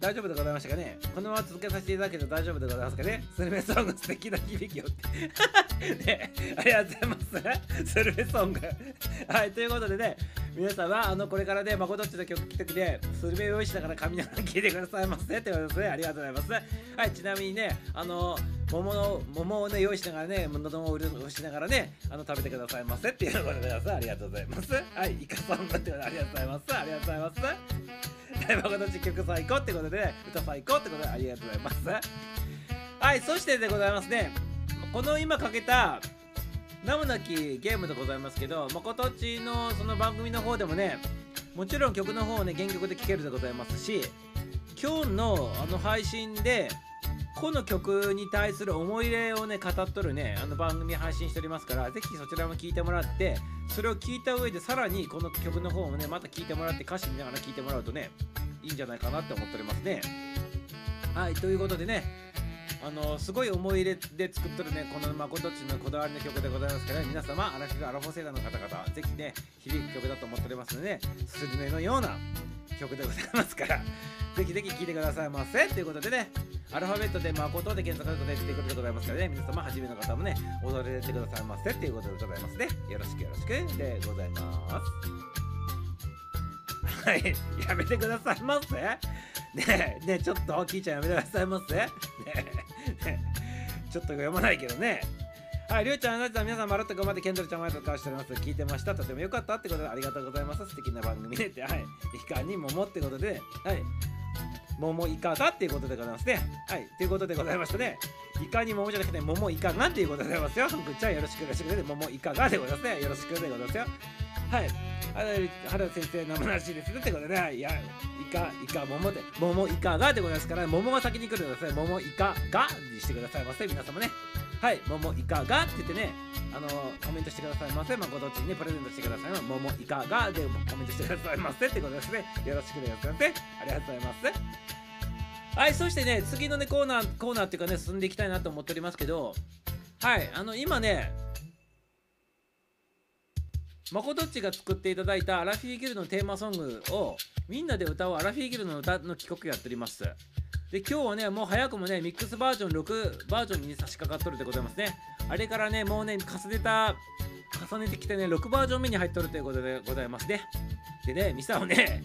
大丈夫でございましたかね？このまま続けさせていただけて大丈夫でございますかね？スルメソング素敵な響きをって。[laughs] ね、ありがとうございます。スルメソング。はい、ということでね、皆さんは、あの、これからね、まことっちの曲聴くときで、スルメ用意しながら髪ながら聴いてくださいませってことですね。ありがとうございます。はい、ちなみにね、あの、桃の、桃をね、用意しながらね、喉を潤しながらね、あの、食べてくださいませっていうことでございます。ありがとうございます。はい、イカソングってことでありがとうございます。ありがとうございます。はい、まことっち曲最高ってことで、ね、歌最高ってことでありがとうございます。はい、そしてでございますね、この今かけた、名もなきゲームでございますけど、まことっちのその番組の方でもね、もちろん曲の方をね、原曲で聴けるでございますし、今日のあの配信で、この曲に対する思い入れをね、語っとるね、あの番組配信しておりますから、ぜひそちらも聴いてもらって、それを聞いた上で、さらにこの曲の方もね、また聴いてもらって、歌詞見ながら聴いてもらうとね、いいんじゃないかなって思っておりますね。はい、ということでね、あのすごい思い入れで作っとるね、このまことちのこだわりの曲でございますから、皆様、アラフィアラフォー世代の方々、ぜひね、響く曲だと思っておりますので、ね、スルメのような曲でございますから、ぜひぜひ聴いてくださいませ。ということでね、アルファベットで誠で検索すると出てくるでございますからね、皆様、初めの方もね、踊れてくださいませ。ということでございますね。よろしくよろしくでございます。はい、やめてくださいませ。ねえ、ねえ、ちょっと、キーちゃんやめてくださいませ。ねえ、ねえちょっと読まないけどね。はい、りょうちゃん、あなた皆さん、まるっと頑張って、ケンドルちゃん、おめでと顔しております。聞いてました。とても良かったってことで、ありがとうございます。素敵な番組で、はい。いかに桃ってことで、はい。桃いかがっていうことでございますね。はい。ということでございましたね。いかに桃じゃなくて、桃いかがっていうことでございますよ。ふんくちゃん、よろしくよろしくで、桃いかがでございますね。よろしくでございますよ。はい。原田先生、生らしいですね。ってことでね、いや、イカ、イカ、桃で、桃イカがでございますから、桃が先に来るのでください。桃イカがにしてくださいませ。皆様ね。はい、桃いかがって言ってね、あのコメントしてくださいませ。まあ、ご当地にね、プレゼントしてくださいませ。桃いかがでコメントしてくださいませ。ってことですね。よろしくお願いします。ありがとうございます。はい、そしてね、次のね、コーナー、コーナーっていうかね、進んでいきたいなと思っておりますけど、はい、あの、今ね、まことっちが作っていただいたアラフィーギルドのテーマソングをみんなで歌うアラフィーギルドの歌の企画やっております。で、今日はね、もう早くもね、ミックスバージョン6バージョンに差し掛かっとるでございますね。あれからね、もうね、重ねた、重ねてきてね、6バージョン目に入っとるということでございますね。でね、ミサをね、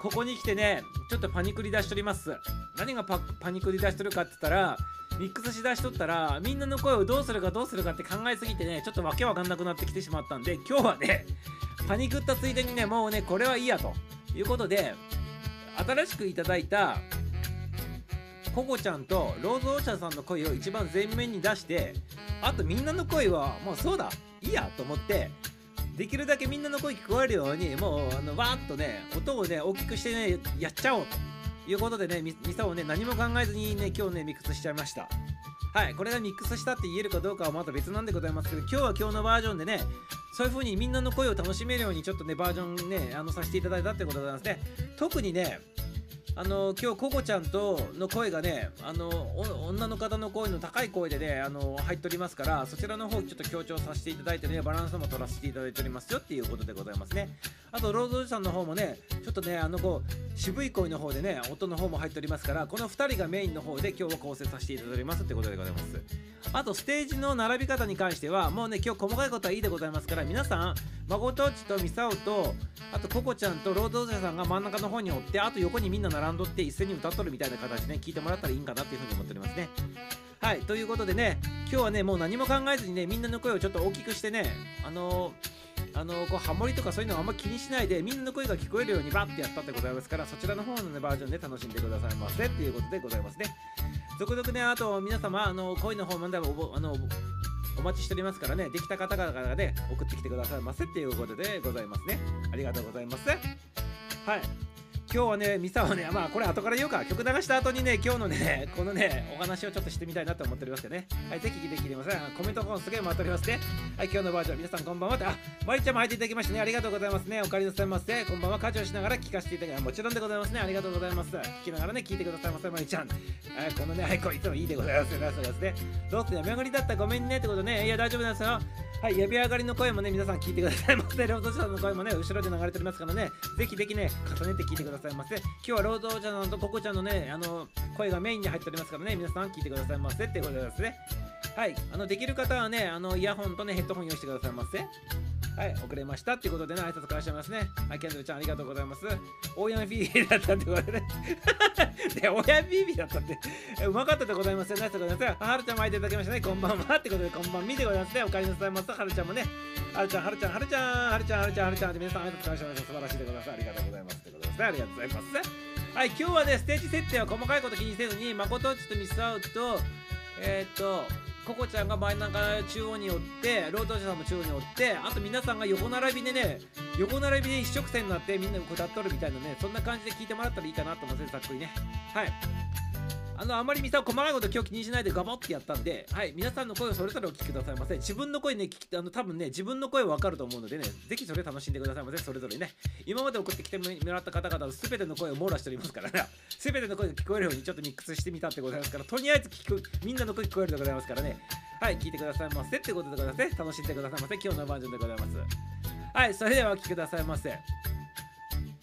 ここに来てね、ちょっとパニクり出しております。何がパニクり出してるかって言ったら、ミックスしだしとったらみんなの声をどうするかどうするかって考えすぎてねちょっとわけわかんなくなってきてしまったんで今日はねパニクったついでにねもうねこれはいいやということで新しくいただいたココちゃんとローズオーシャンさんの声を一番前面に出してあとみんなの声はもうそうだいいやと思ってできるだけみんなの声聞こえるようにもうあのわーっとね音をね大きくしてねやっちゃおうと。いうことでねミサをね何も考えずにね今日ねミックスしちゃいました。はいこれがミックスしたって言えるかどうかはまた別なんでございますけど今日は今日のバージョンでねそういう風にみんなの声を楽しめるようにちょっとねバージョンねあのさせていただいたってことでございますね。特にねあの今日ココちゃんとの声がねあの女の方の声の高い声でねあの入っておりますからそちらの方ちょっと強調させていただいてねバランスも取らせていただいておりますよっていうことでございますね。あとロードおじさんの方もねちょっとねあのこう渋い声の方でね音の方も入っておりますからこの2人がメインの方で今日は構成させていただいておりますってことでございます。あとステージの並び方に関してはもうね今日細かいことはいいでございますから皆さんまことちとミサオとあとココちゃんとロードおじさんが真ん中の方におってあと横にみんな並んどって一斉に歌っとるみたいな形でね聞いてもらったらいいんかなっていうふうに思っておりますねはいということでね今日はねもう何も考えずにねみんなの声をちょっと大きくしてねあのーあのこうハモリとかそういうのはあんま気にしないでみんなの声が聞こえるようにバッてやったってございますからそちらの方の、ね、バージョンで楽しんでくださいませっていうことでございますね続々ねあと皆様あの声の方までおぼあのお待ちしておりますからねできた方々がね送ってきてくださいませっていうことでございますねありがとうございますはい今日はね、ミサはね、まあこれ後から言うか、曲流した後にね、今日のね、このね、お話をちょっとしてみたいなと思っておりますけどね。はい、ぜひ聞いてきてください。コメントもすげえ待っておりますね。はい、今日のバージョン、皆さんこんばんはって、あ、マリちゃんも入っていただきましてね、ありがとうございますね。お帰りなさいませ。こんばんは、家事をしながら聞かせていただきますもちろんでございますね。ありがとうございます。聞きながらね、聞いてくださいませ、マリちゃん。はい、このね、はい、こいつもいいでございますよね。そうですね。どうせ病み上がりだったらごめんねってことね。いや、大丈夫なんですよ。はい、呼び上がりの声もね、皆さん聞いてくださいませ。労働者の声もね、後ろで流れておりますからね、ぜひぜひね、重ねて聞いてくださいませ。今日はロードシャーのとココちゃんのね、あの、声がメインに入っておりますからね、皆さん聞いてくださいませってことですね。はい、あの、できる方はね、あの、イヤホンとね、ヘッドホン用意してくださいませ。はい、遅れましたっていうことでね、挨拶返しますね。はい、キャンドルちゃんありがとうございます。大山ビビ [laughs] だったってことでね。で、大山ビビだったって、うまかったでございますよね。ありがとうございます。はるちゃんも入っていただきましたね。こんばんはってことで、こんばんみでございますね。お帰りなさいませ。はるちゃんもね。はるちゃん、はるちゃん、はるちゃん、はるちゃん、はるちゃん、はるちゃん皆さん挨拶返しました。素晴らしいでございます。ありがとうございます。ってことですね。ありがとうございます。はい、今日はね、ステージ設定は細かいこと気にせずに、誠っちとミスアウト、えー、っと、ココちゃんが真ん中中央に寄って労働者さんも中央に寄ってあと皆さんが横並びでね横並びで一直線になってみんな歌っとるみたいなねそんな感じで聞いてもらったらいいかなと思ってざっくりね。はい。あのあまりミサを細かいこと今日気にしないでガボってやったんで、はい、皆さんの声をそれぞれお聞きくださいませ。自分の声ね、聞きあの多分ね、自分の声分かると思うのでね、ぜひそれ楽しんでくださいませ、それぞれね。今まで送ってきてもらった方々は全ての声を網羅しておりますからね、全ての声が聞こえるようにちょっとミックスしてみたってございますから、とりあえず聞く、みんなの声聞こえるでございますからね、はい、聞いてくださいませってことでございますね。楽しんでくださいませ。今日のバージョンでございます。はい、それではお聴きくださいませ。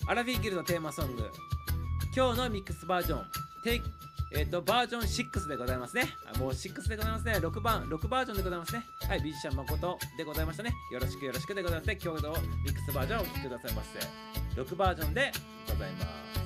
アラビーギルドテーマソング、今日のミックスバージョン、テイクえっ、と、バージョン6でございますね。もう6でございますね。6番、6バージョンでございますね。はい、ビジシャン誠でございましたね。よろしくよろしくでございますね。今日のミックスバージョンをお聴きくださいませ。6バージョンでございます。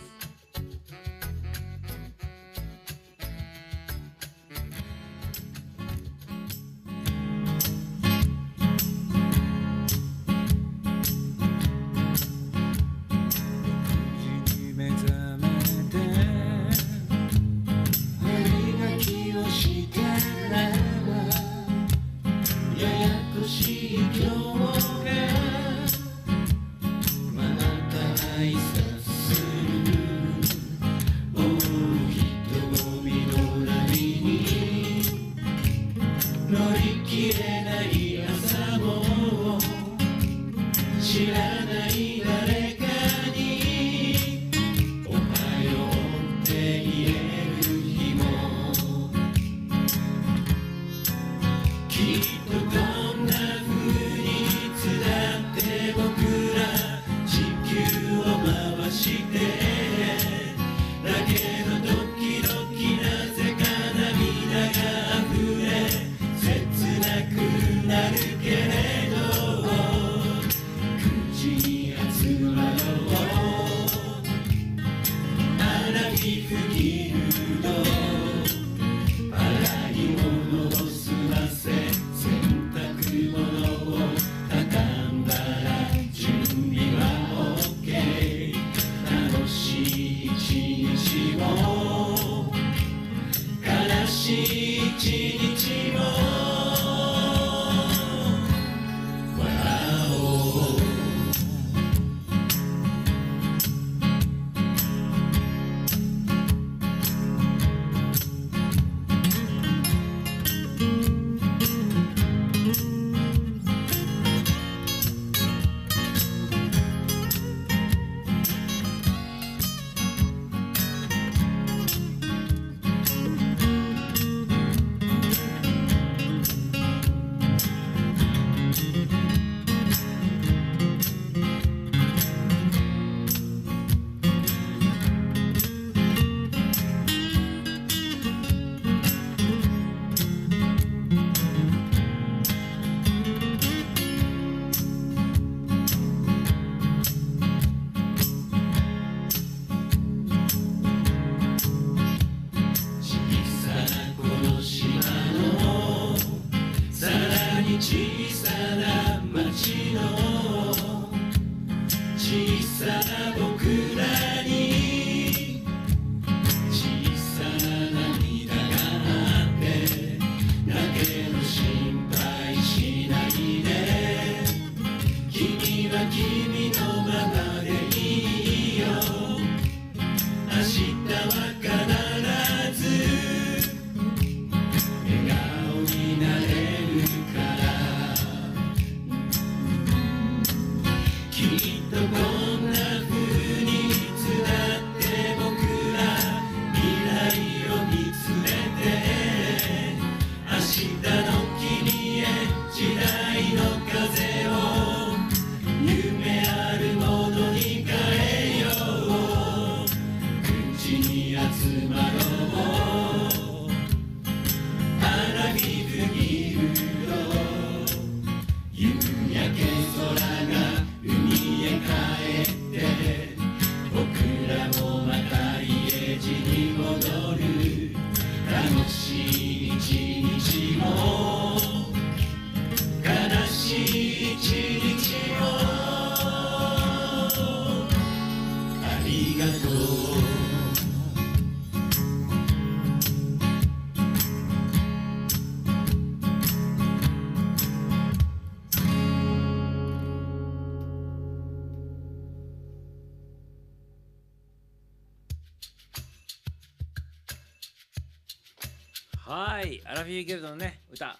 はいアラフィーギルドのね歌。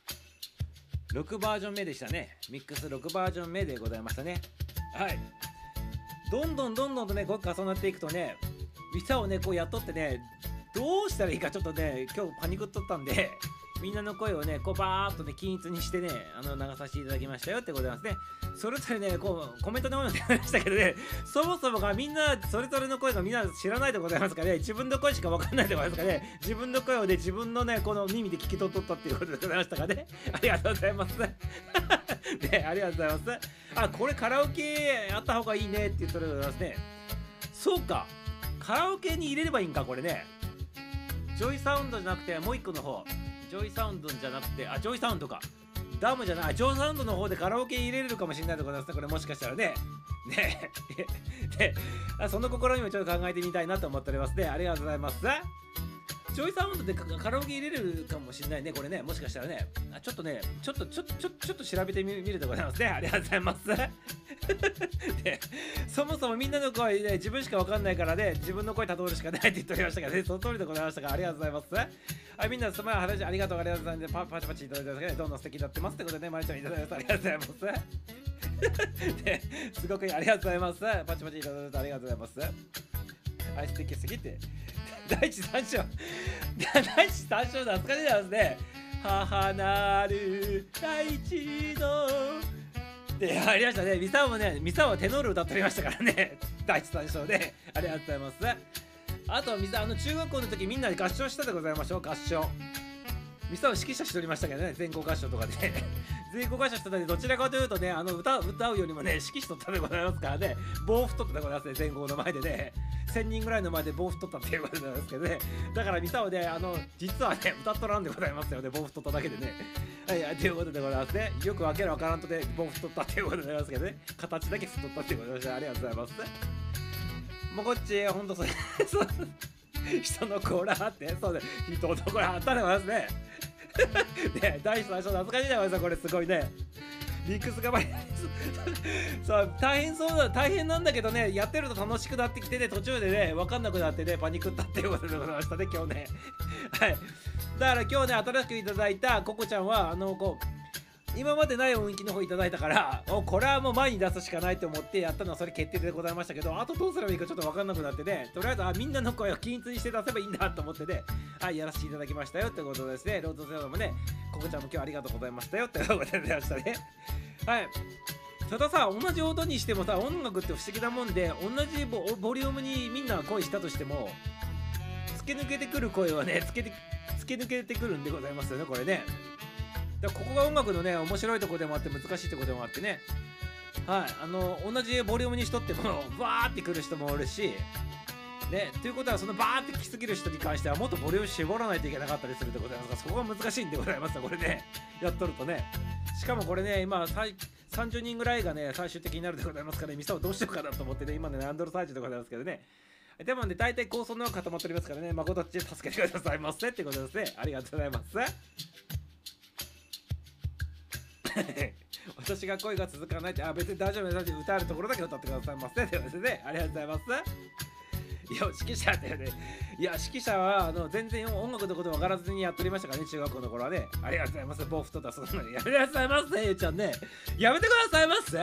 6バージョン目でしたね。ミックス6バージョン目でございましたね。はい。どんどんどんどんとねこう重なっていくとねミサをねこう雇ってねどうしたらいいかちょっとね今日パニックっとったんで。みんなの声をねこうバーっとね均一にしてねあの流させていただきましたよってことなんですね。それぞれねこうコメントの方にも出ましたけどねそもそもがみんなそれぞれの声がみんな知らないでございますかね。自分の声しか分かんないでございますかね。自分の声をね自分のねこの耳で聞き取っとったっていうことでございましたかね。ありがとうございます。[laughs] ねありがとうございます。あこれカラオケやった方がいいねって言ったでございますね。そうか。カラオケに入れればいいんかこれね。 JOYSOUND じゃなくてもう一個の方。 JOYSOUND じゃなくてあ JOYSOUND か。ダムじゃない JOYSOUND の方でカラオケ入れれるかもしれないでございますねこれもしかしたらね。ね。[laughs] でその心にもちょっと考えてみたいなと思っておりますね。ありがとうございます。ジョイサウンドでカラオケ入れるかもしれないねこれね。もしかしたらね。あちょっとねちょっとちょっとちょっと調べてみるでございますね。ありがとうございます。[laughs] でみんなの声ね自分しかわかんないからね自分の声たどるしかないって言っておりましたからねその通りでございましたがありがとうございます。はいみんなすまん話ありがとうありがとうございます。パパチパチいただいただけでどんどん素敵になってますってことでねまりちゃんいただきましたありがとうございます。[laughs] すごくありがとうございます。パチパチいただいてありがとうございます。はい素敵すぎて。第一三章第一三章懐かしいですね。母なる大地の [laughs] でありましたね。ミサオもねミサオはテノール歌っておりましたからね。[laughs] 第一三章で。ありがとうございます。あとミサあの中学校の時みんなで合唱したでございましょう。合唱。ミサオ指揮者しておりましたけどね。全校合唱とかで。全校合唱してたんでどちらかというとねあの歌歌うよりもね指揮しとったでございますからね。棒振っとったでございますね全校の前でね。1000人ぐらいの前で棒振っとったっていうことなんですけどね。だからミサオであの実はね歌っとらんでございますよね棒振っとっただけでね。はいということでございますね。よくわけのわからんとで棒振っとったっていうことでございますけどね。形だけ振っとったっていうことでございましたありがとうございますもうこっちほんとそれそう人のコーラってそうで人のコーラあったねますね。ね第最初懐かしいじゃないですかこれすごいね。ミックスがばりそう大変そうだ大変なんだけどねやってると楽しくなってきてね途中でね分かんなくなってねパニックったっていうことでございましたね今日ね。はい。だから今日ね新しくいただいたココちゃんはあのこう今までない音域の方いただいたからおこれはもう前に出すしかないと思ってやったのはそれ決定でございましたけどあとどうすればいいかちょっと分かんなくなってねとりあえずあみんなの声を均一にして出せばいいんだと思ってねはいやらせていただきましたよってことですね。ロードゼロもねココちゃんも今日ありがとうございましたよってことでございましたね。はい。たださ同じ音にしてもさ音楽って不思議なもんで同じボリュームにみんな声したとしても突き抜けてくる声はね突けて突き抜けてくるんでございますよねこれね。だここが音楽のね面白いとこでもあって難しいとこでもあってね。はい。あの同じボリュームにしとってもバーってくる人もおるし。ね。ということはそのバーって来すぎる人に関してはもっとボリューム絞らないといけなかったりするでございますがそこが難しいんでございますこれね。やっとるとね。しかもこれね今30人ぐらいがね最終的になるでございますから、ね、店をどうしようかなと思ってね今ねアンドロ最中でございますけどね。でもね大体構想の固まっておりますからね誠っち助けてくださいませってことですね。ありがとうございます。[laughs] 私が恋が続かないって、あ、別に大丈夫です。歌えるところだけ歌ってくださいませ。ということでね、ありがとうございます。いや、指揮者だよね。いや、指揮者はあの全然音楽のこと分からずにやっておりましたからね、中学校の頃はね。ありがとうございます。ボーフトタそんなにやめてくださいませ、ゆうちゃんね。やめてくださいませ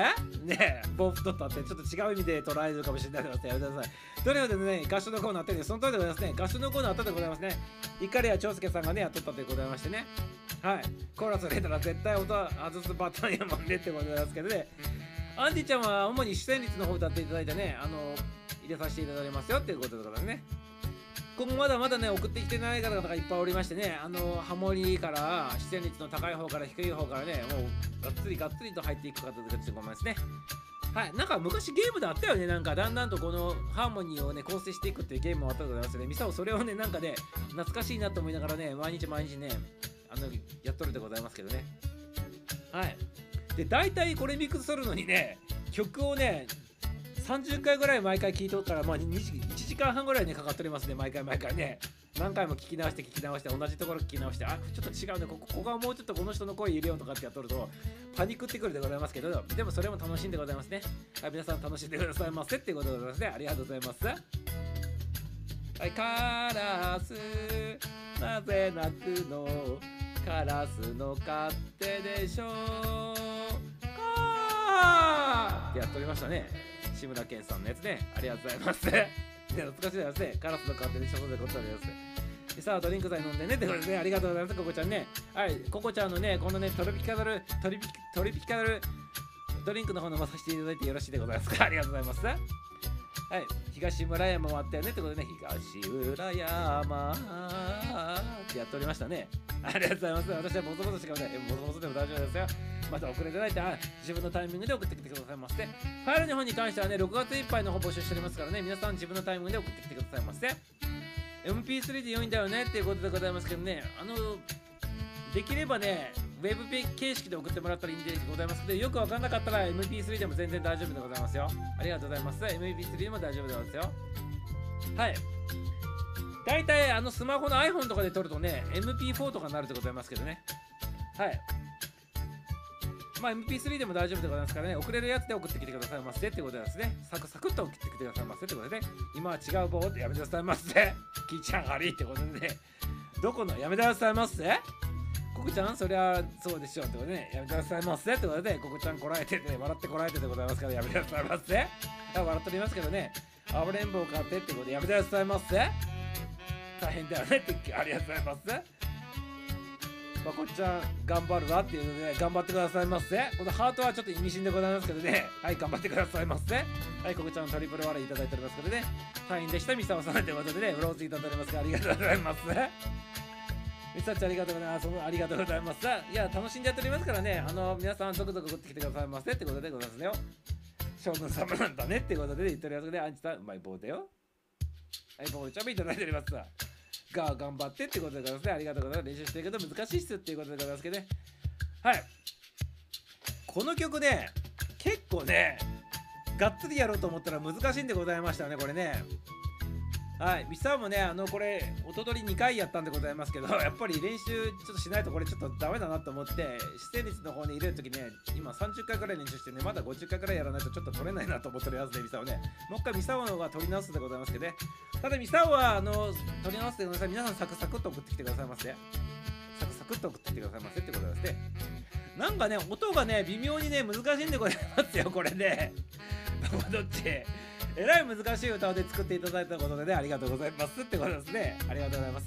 ねボーフトタってちょっと違う意味で捉えるかもしれないので、やめてください。ということでね、合唱のコーナーあってね、その通りでございますね。合唱のコーナーあったでございますね。いかりや長介さんがね、やっとったでございましてね。はい。コーラス入れたら絶対音外すパターンやもんねってことでございますけどね。アンディちゃんは主に主旋律の方歌っていただいてね、あの、入れさせていただきますよっていうことでございますね。今後まだまだね、送ってきてない方々がいっぱいおりましてね、あの、ハモリから、出演率の高い方から低い方からね、もう、がっつりがっつりと入っていく方でございますね。はい、なんか昔ゲームであったよね、なんかだんだんとこのハーモニーをね、構成していくっていうゲームもあったと思いますね。ミサオそれをね、なんかね、懐かしいなと思いながらね、毎日毎日ね、あの、やっとるでございますけどね。はい。で、大体これミックスするのにね、曲をね、30回ぐらい毎回聴いとるから、まあ、1時間半ぐらいね、かかっておりますね、毎回毎回ね。何回も聞き直して聞き直して同じところ聞き直してあちょっと違うねここここはもうちょっとこの人の声入れようとかってやっとるとパニックってくるでございますけど。でもそれも楽しんでございますね。はい皆さん楽しんでくださいませっていうことでございますね。ありがとうございます。はいカラス。なぜ泣くの？カラスの勝手でしょうか？ってやっておりましたね。志村けんさんのやつね。ありがとうございます。[laughs] ね懐かしいですね。カラスの勝手にしょうでございます。さあドリンク剤飲んでねってことでね。ありがとうございますココちゃんね。はいココちゃんのねこのねトリピカルトリピトリピカルドリンクの方飲まさせていただいてよろしいでございますか？ありがとうございます。はい。東村山もあったよね？ってことでね。東村山。ってやっておりましたね。ありがとうございます。私はボソボソしかない。ボソボソでも大丈夫ですよ。また遅れてないって自分のタイミングで送ってきてくださいませファイルの方に関してはね6月いっぱいの方募集しておりますからね。皆さん自分のタイミングで送ってきてくださいませ MP3 で良いんだよねっていうことでございますけどね。あのできればねウェブ形式で送ってもらったらいいんでございますけどよくわかんなかったら MP3 でも全然大丈夫でございますよ。ありがとうございます。MP3 でも大丈夫でございますよ。はい。大体あのスマホの iPhone とかで撮るとね MP4 とかになるでございますけどね。はい。まあ MP3 でも大丈夫でございますからね、送れるやつで送ってきてくださいませってことですね。サクサクっと送ってきてくださいませってことでね、今は違う棒ってやめてくださいませ。キーちゃん悪いってことでね、どこのやめてくださいませ？ココちゃんそりゃそうでしょうってことでね、やめてくださいませってことで、ココちゃんこらえてて、笑ってこらえてでございますから、やめてくださいませ。あ笑っておりますけどね、暴れん坊買ってってことで、やめてくださいませ。大変だよねって、ありがとうございます。まこっちゃん頑張るわっていうので、頑張ってくださいませ。このハートはちょっと意味深でございますけどね。はい、頑張ってくださいませ。はい、ここちゃんトリプル笑いいただいておりますけどね。サインでした、ミサオさんということでね、ブローズいただいておりますから、ありがとうございます。ミサちゃんありがとうございます。そのありがとうございます。さいや、楽しんでやっておりますからね、あの、皆さん、続々送ってきてくださいませってことでございますよ。将軍様なんだねってことで言っておりますので、アンチさん、うまい棒だよ。はい、ボールちゃんもいただいております。が頑張ってってことでございますね。ありがとうございます。練習してるけど難しいっすっていうことでございますけどね。はい。この曲ね、結構ね、がっつりやろうと思ったら難しいんでございましたね、これね。はい、ミスターもね、あのこれ、おととり2回やったんでございますけど、[laughs] やっぱり練習ちょっとしないと、これちょっとダメだなと思って、姿勢率の方に入れるときね、今30回くらい練習してね、まだ50回くらいやらないとちょっと取れないなと思ってるやつで、ミスターをね、もう一回ミスターの方が取り直すでございますけどね、ただミスターは、あの、取り直すでござい皆さんサクサクっと送ってきてくださいませ。サクサクっと送ってきてくださいませってことですね。なんかね、音がね、微妙にね、難しいんでございますよ、これね。どっち？[laughs] えらい難しい歌をで作っていただいたことでね、ありがとうございますってことですね。ありがとうございます。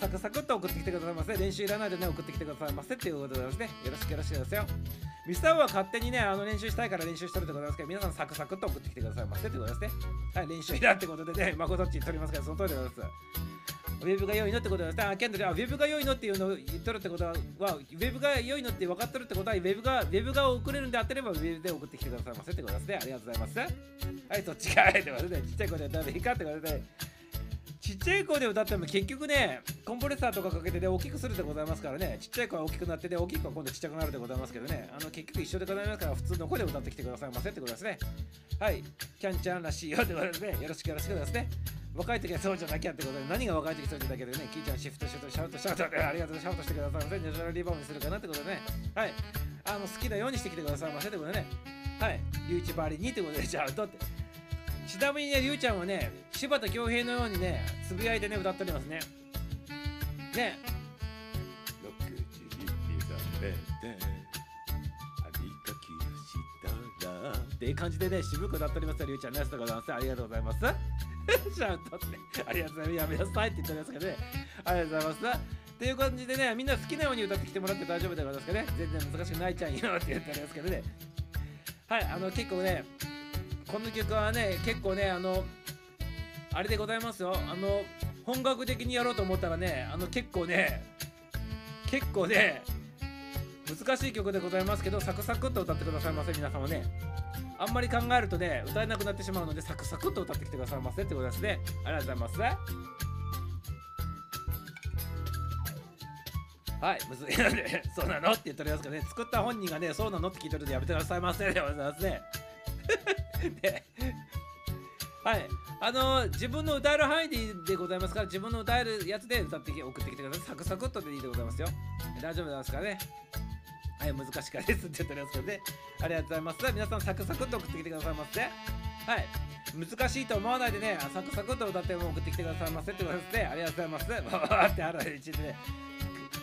サクサクっと送ってきてくださいませ。練習いらないでね、送ってきてくださいませっていうことでございますね。よろしくよろしくですよ。ミスターは勝手にね、あの練習したいから練習してるってことですけど、皆さんサクサクっと送ってきてくださいませってことですね。はい、練習いらってことでね、まことっちに取りますから、その通りでございます。ウェブが良いのってことですね。ケンドル、あ、ウェブが良いのっていうのを言っとるってことは、ウェブが良いのって分かっとるってことは、ウェブが、ウェブが送れるんであってれば、ウェブで送ってきてくださいませってことですね。ありがとうございます。はい、そっちかいってことで、ちっちゃい声で歌っていいかってことで、ちっちゃい声で歌っても結局ね、コンプレッサーとかかけてで大きくするでございますからね、ちっちゃい声は大きくなってで、大きい声は今度ちっちゃくなるでございますけどね、あの結局一緒でございますから、普通の声で歌ってきてくださいませってことですね。はい、キャンちゃんらしいよってことですね。よろしくよろしくですね。若い時はそうじゃなきゃってことで何が若い時そうじゃなきゃでね。キーちゃんシフトシフトシャウトシャウトでありがとうシャウトしてくださいませナチュラルリバウンドするかなってことでね。はい。あの好きなようにしてきてくださいませってことでね。はい。リュウチバリにってことでシャウトって。ちなみにねリュウちゃんはね柴田恭平のようにねつぶやいてね歌っておりますね。ね。6時に目覚めて歯磨きをした。らっていう感じでね渋く歌っておりますよリュウちゃんね。ありがとうございますありがとうございます。シャウトってありがとうございます。やめなさいって言っておりますけどね。ありがとうございます。っていう感じでねみんな好きなように歌ってきてもらって大丈夫でございますかね。全然難しくないちゃんよって言っておりますけどね。はいあの結構ねこの曲はね結構ねあのあれでございますよ。あの本格的にやろうと思ったらねあの結構ね結構ね難しい曲でございますけどサクサクっと歌ってくださいませ皆様ね。あんまり考えるとね歌えなくなってしまうのでサクサクっと歌ってきてくださいませってことですね。ありがとうございます。はい、むずいので、そうなの？って言っておりますけどね、作った本人がね、そうなの？って聞いてるのでやめてくださいませ。でございますね。ではい、あの自分の歌える範囲ででございますから、自分の歌えるやつで歌って送ってきてください。サクサクっとでいいでございますよ。大丈夫ですかね。はい、難しかですって言っておりますけどね。ありがとうございます。皆さん、サクサクっと送ってきてくださいませ。はい。難しいと思わないでね、サクサクっと歌っても送ってきてくださいませってことですね。ありがとうございます。わーってある一でね。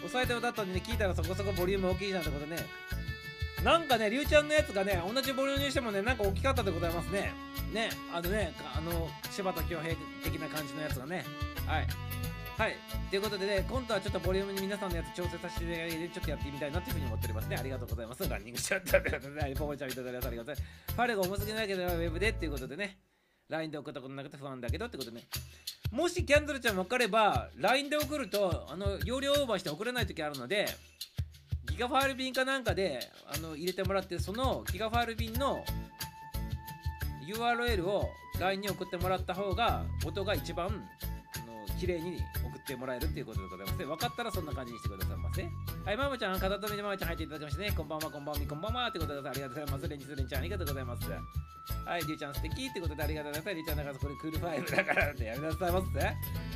押さえて歌ったのにね、聞いたらそこそこボリューム大きいじゃんってことね。なんかね、りゅうちゃんのやつがね、同じボリュームにしてもね、なんか大きかったでございますね。ね、あのね、あの、柴田恭平的な感じのやつがね。はい。はい。ということでね、今度はちょっとボリュームに皆さんのやつ調整させていただいて、ちょっとやってみたいなっていうふうに思っておりますね。ありがとうございます。ランニングしちゃったということで、ポコちゃんいただきありがとうございます。ファレが重すぎないければウェブでっていうことでね、LINE で送ったことなくて不安だけどってことね。もしキャンドルちゃん分かれば、LINE で送ると、あの、容量オーバーして送れない時あるので、ギガファイル便かなんかであの入れてもらって、そのギガファイル便の URL を LINE に送ってもらった方が、音が一番、綺麗に送ってもらえるっていうことでございますね。分かったらそんな感じにしてくださいませ。はい、ママちゃん、片富でママちゃん入っていただきましてね、こんばんは、こんばんは、こんばんはってことでありがとうございます。レンジスレンちゃん、ありがとうございます。はい、りゅうちゃん素敵ってことでありがとうございます。りゅうちゃんだからこれクールファイブだからってやめなさいませ。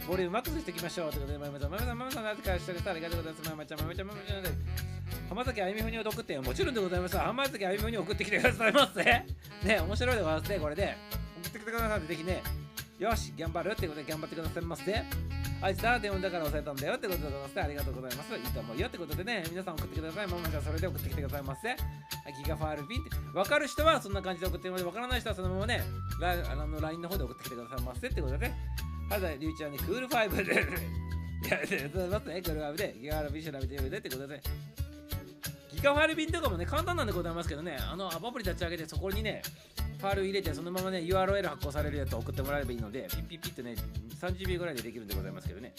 ボリュームマックスしていきましょうってことで、ママちゃん、ママさん、ママさん、なぜかしてくれたありがとうございます。ママちゃん、ママちゃん、ママちゃん。浜崎あゆみふに送ってもちろんでございます。浜崎あゆみふに送ってきてくださいませ。ね、面白いでございますね、これで。送ってきてくださいってぜひね。よし、頑張るってことで頑張ってくださいませ。あいつさ、電話だから押さえたんだよってことでございます。ありがとうございます。いいと思うよってことでね、皆さん送ってください。ママちゃん、それで送ってきてくださいませ。ギガファイルピンって。分かる人はそんな感じで送ってもらって、分からない人はそのままね、あの LINE の方で送ってきてくださいませってことでね。はい、りゅうちゃんにクールファイブで、[laughs] いや、ございますね。クールファイブで、ギガファイルピン調べてみるってことで。ギガファイル便とかもね、簡単なんでございますけどね、あの、アプリ立ち上げて、そこにね、ファイル入れて、そのままね、URL 発行されるやつを送ってもらえばいいので、ピッピッピッとね、30秒ぐらいでできるんでございますけどね。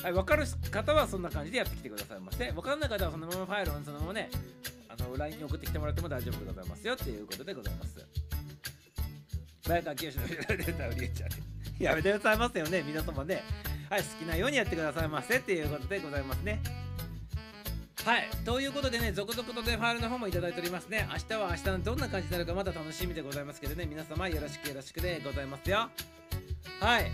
はい、分かる方はそんな感じでやってきてくださいませ。分からない方はそのままファイルをそのままね、あの、LINE に送ってきてもらっても大丈夫でございますよっていうことでございます。前川清の歌うりえちゃん。やめてくださいませよね、皆様ね。はい、好きなようにやってくださいませっていうことでございますね。はい。ということでね、続々とね、ファイルの方もいただいておりますね。明日は明日のどんな感じになるかまだ楽しみでございますけどね、皆様よろしくよろしくでございますよ。はい。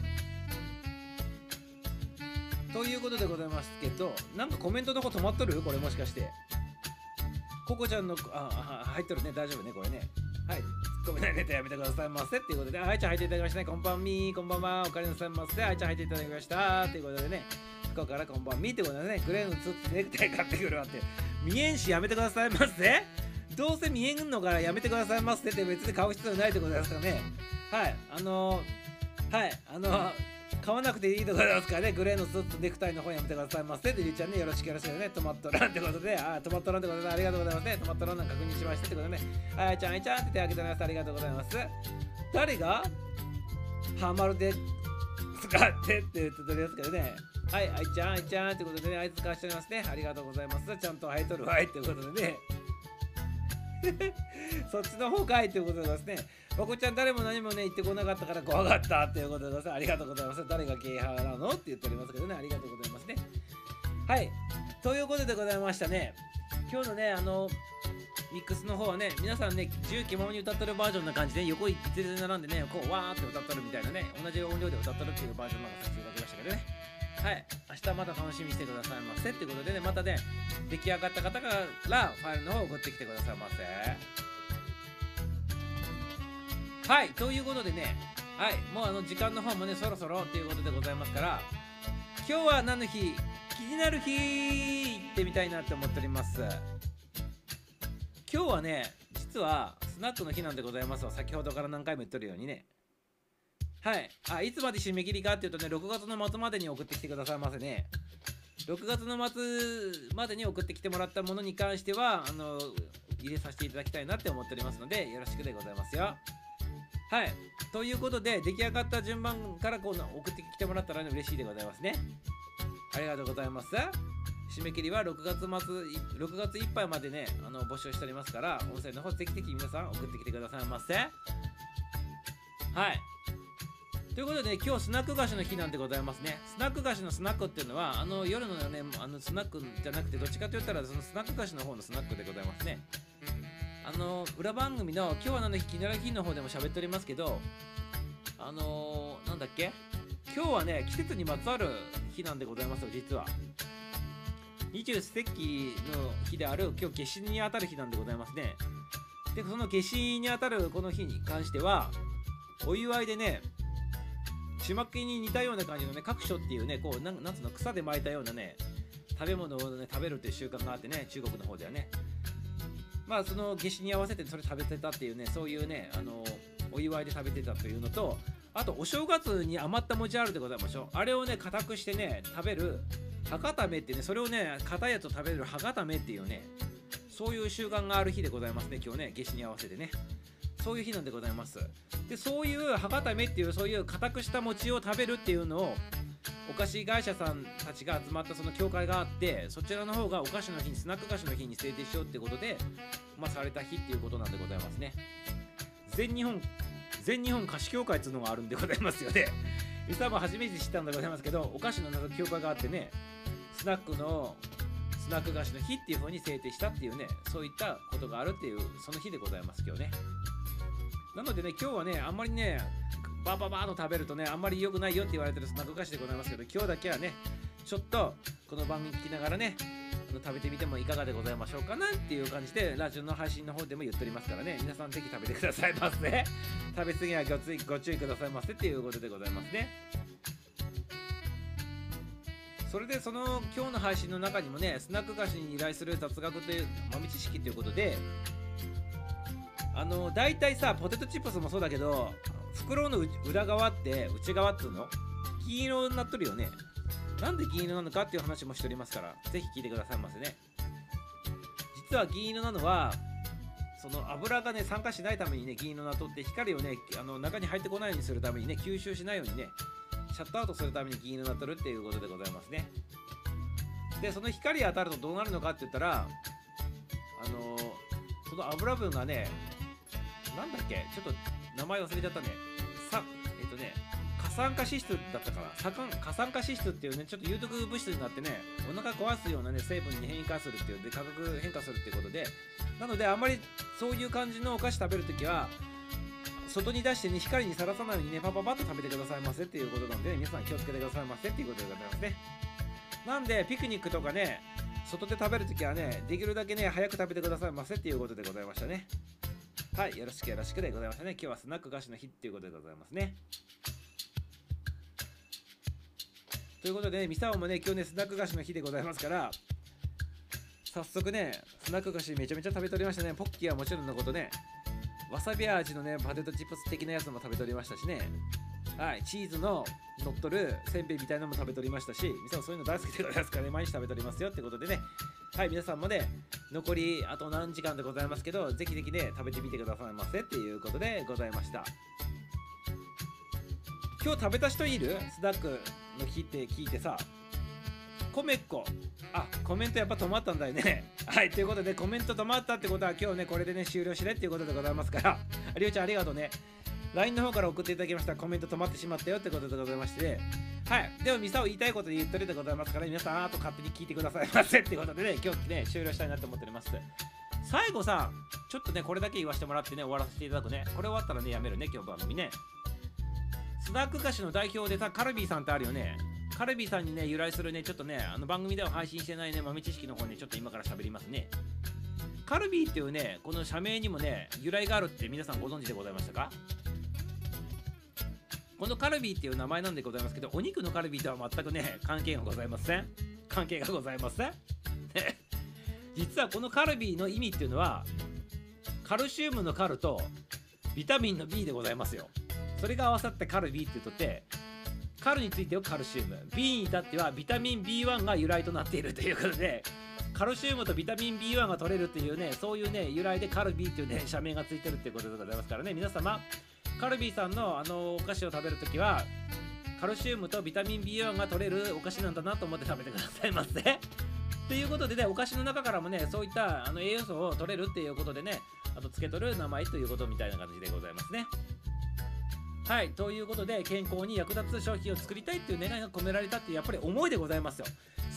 ということでございますけどなんかコメントの方止まっとる？これもしかして。ココちゃんのああ入っとるね。大丈夫ねこれね。はい。ごめんなネタやめてくださいませ。っていうことで。あいちゃん入っていただきましたね。こんばんみー。こんばんは。おかえりなさいませ。あいちゃん入っていただきました。っていうことでね。福岡からこんばんみってことでねグレーのツーツネクタイ買ってくるわって見えんしやめてくださいませどうせ見えんのからやめてくださいませって別に買う必要ないってことですかねはいあのー、はいあのー買わなくていいところですからね、グレーのスーツネクタイの方やめてくださいませ。で、りゅうちゃんね、よろしくよろしくね、トマトランってことで、あ、トマトランってことで、ありがとうございますね。トマトランなんか確認しましたってことでね、あいちゃん、あいちゃんって手挙げてます。ありがとうございます。誰がハマるで使ってって言ってるやつけどね、はい、あいちゃん、あいちゃんってことでね、あいつ使しておりますね。ありがとうございます。ちゃんと生えとるわいってことでね。[laughs] そっちの方かいっていうことでですね、まこちゃん誰も何もね言ってこなかったから怖かったっていうことでございます。ありがとうございます。誰がゲイ派なのって言っておりますけどね、ありがとうございますね。はい。ということでございましたね。今日のね、あの、ミックスの方はね、皆さんね、自由気ままに歌ってるバージョンな感じで、横一列で並んでね、こう、わーって歌ってるみたいなね、同じ音量で歌ってるっていうバージョンなんかさせていただきましたけどね。はい、明日また楽しみにしてくださいませってことでね、またね、出来上がった方からファイルの方を送ってきてくださいませ。はい、ということでね、はい、もうあの時間の方もね、そろそろっていうことでございますから、今日は何の日気になる日行ってみたいなって思っております。今日はね、実はスナックの日なんでございますわ。先ほどから何回も言ってるようにね。はい。あ、いつまで締め切りかっていうとね、6月の末までに送ってきてくださいませね。6月の末までに送ってきてもらったものに関しては、あの、入れさせていただきたいなって思っておりますので、よろしくでございますよ。はい。ということで、出来上がった順番からこう送ってきてもらったら、ね、嬉しいでございますね。ありがとうございます。締め切りは6月末、6月いっぱいまでね、あの募集しておりますから、音声の方、ぜひぜひ皆さん送ってきてくださいませ。はい。ということで、今日スナック菓子の日なんでございますね。スナック菓子のスナックっていうのは、あの夜のね、あのスナックじゃなくて、どっちかと言ったら、そのスナック菓子の方のスナックでございますね。あの裏番組の「今日は何の日気になる日」の方でも喋っておりますけどあのー、なんだっけ？今日はね季節にまつわる日なんでございますよ実は二十四節気の日である今日夏至にあたる日なんでございますねでその夏至にあたるこの日に関してはお祝いでねちまきに似たような感じのね各所っていうねこうなんなんつうの草で巻いたようなね食べ物をね食べるっていう習慣があってね中国の方ではね。まあその夏至に合わせてそれ食べてたっていうねそういうねあのお祝いで食べてたというのとあとお正月に余った餅あるでございましょう。あれをね固くしてね食べる博多めってねそれをね硬いやつを食べる博多めっていうねそういう習慣がある日でございますね今日ね夏至に合わせてね。そういう日なんでございます。でそういう博多めっていうそういう固くした餅を食べるっていうのをお菓子会社さんたちが集まったその協会があってそちらの方がお菓子の日にスナック菓子の日に制定しようってことでまあされた日っていうことなんでございますね。全日本全日本菓子協会っていうのがあるんでございますよね。実はも初めて知ったんでございますけどお菓子の協会があってねスナックのスナック菓子の日っていう風に制定したっていうねそういったことがあるっていうその日でございます今日ね。なのでね今日はねあんまりねバーバーバーの食べるとねあんまり良くないよって言われてるスナック菓子でございますけど今日だけはねちょっとこの番組聞きながらね食べてみてもいかがでございましょうかなっていう感じでラジオの配信の方でも言っておりますからね皆さんぜひ食べてくださいませ。[laughs] 食べ過ぎはご注意ご注意くださいませっていうことでございますね。それでその今日の配信の中にもねスナック菓子に依頼する雑学という豆知識ということであの大体さポテトチップスもそうだけど袋の裏側って内側っていうの？銀色になっとるよね。なんで銀色なのかっていう話もしておりますからぜひ聞いてくださいませね。実は銀色なのはその油がね酸化しないためにね銀色になっとって光をねあの中に入ってこないようにするためにね吸収しないようにねシャットアウトするために銀色になっとるっていうことでございますね。でその光当たるとどうなるのかって言ったらあのその油分がねなんだっけ？ちょっと名前忘れちゃったね。さ、えっ、とね、過酸化脂質だったから、過酸化脂質っていうね、ちょっと有毒物質になってね、お腹壊すようなね、成分に変化するっていうで、価格変化するっていうことで、なので、あんまりそういう感じのお菓子食べるときは、外に出してね光にさらさないようにねパパパッと食べてくださいませっていうことなので、ね、皆さん気をつけてくださいませっていうことでございますね。なんでピクニックとかね外で食べるときはねできるだけね早く食べてくださいませっていうことでございましたね。はいよろしくよろしくでございましたね。今日はスナック菓子の日っていうことでございますね。ということで、ね、ミサオもね、今日ね、スナック菓子の日でございますから、早速ね、スナック菓子めちゃめちゃ食べておりましたね。ポッキーはもちろんのことね、わさび味のね、パテトチップス的なやつも食べておりましたしね、はい、チーズの乗っとるせんべいみたいなのも食べておりましたし、ミサオそういうの大好きでございますからね、毎日食べておりますよってことでね、はい、皆さんもね、残りあと何時間でございますけど、ぜひぜひね、食べてみてくださいませっていうことでございました。今日食べた人いる？スナックの日って聞いてさ。コメッコあコメントやっぱ止まったんだよね。[laughs] はいということでコメント止まったってことは今日ねこれでね終了しれっていうことでございますから。りおちゃんありがとうね。LINE の方から送っていただきました。コメント止まってしまったよってことでございまして。はい。でもミサを言いたいことで言っとるでございますから皆さんあと勝手に聞いてくださいませってことでね今日ね終了したいなと思っております。最後さちょっとねこれだけ言わせてもらってね終わらせていただくね。これ終わったらねやめるね今日番組ね。スナック菓子の代表でさカルビーさんってあるよね。カルビーさんにね由来するねちょっとねあの番組では配信してないね豆知識の方にちょっと今から喋りますね。カルビーっていうねこの社名にもね由来があるって皆さんご存知でございましたか？このカルビーっていう名前なんでございますけどお肉のカルビーとは全くね関係がございません。関係がございません。実はこのカルビーの意味っていうのはカルシウムのカルとビタミンの B でございますよ。それが合わさってカルビーって言うとってカルについてはカルシウム。B に至ってはビタミン B1 が由来となっているということでカルシウムとビタミン B1 が取れるっていうねそういうね由来でカルビーっていうね社名がついてるっていうことでございますからね。皆様カルビーさんのあのお菓子を食べるときはカルシウムとビタミン B1 が取れるお菓子なんだなと思って食べてくださいませ。[laughs] ということでねお菓子の中からもねそういったあの栄養素を取れるっていうことでねあと付け取る名前ということみたいな感じでございますね。はいということで健康に役立つ商品を作りたいっていう願いが込められたってやっぱり思いでございますよ。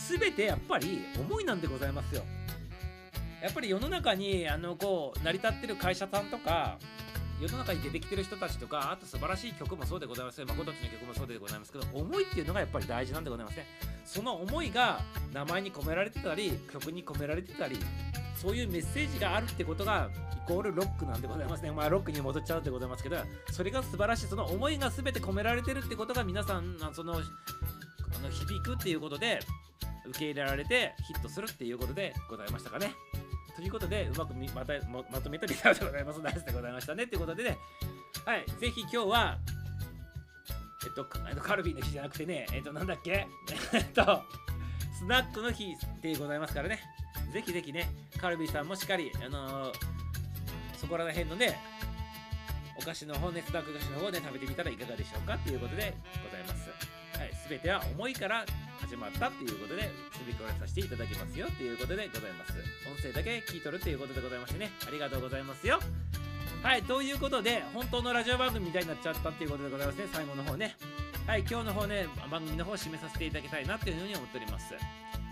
全てやっぱり思いなんでございますよ。やっぱり世の中にあのこう成り立ってる会社さんとか世の中に出てきてる人たちとかあと素晴らしい曲もそうでございますよ誠っちの曲もそうでございますけど思いっていうのがやっぱり大事なんでございますね。その思いが名前に込められてたり曲に込められてたりそういうメッセージがあるってことがイコールロックなんでございますね。まあロックに戻っちゃうでございますけどそれが素晴らしい。その思いが全て込められてるってことが皆さんそのあの響くっていうことで受け入れられてヒットするっていうことでございましたかね。ということで、うまくまたまとめたビデオでございます。ナイスでございましたね。ということでね、はい、ぜひ今日は、えっと、カルビーの日じゃなくてね、えっと、なんだっけ？[laughs] えっと、スナックの日でございますからね、ぜひぜひね、カルビーさんもしっかり、あのーそこら辺のね、お菓子の方ね、スナック菓子の方で食べてみたらいかがでしょうか？ということでございます。はい、すべては思いから始まったっていうことで、すべてこれさせていただきますよっていうことでございます。音声だけ聞いとるっていうことでございましてね、ありがとうございますよ。はい、ということで、本当のラジオ番組みたいになっちゃったっていうことでございますね、最後の方ね。はい、今日の方ね、番組の方を締めさせていただきたいなっていうふうに思っております。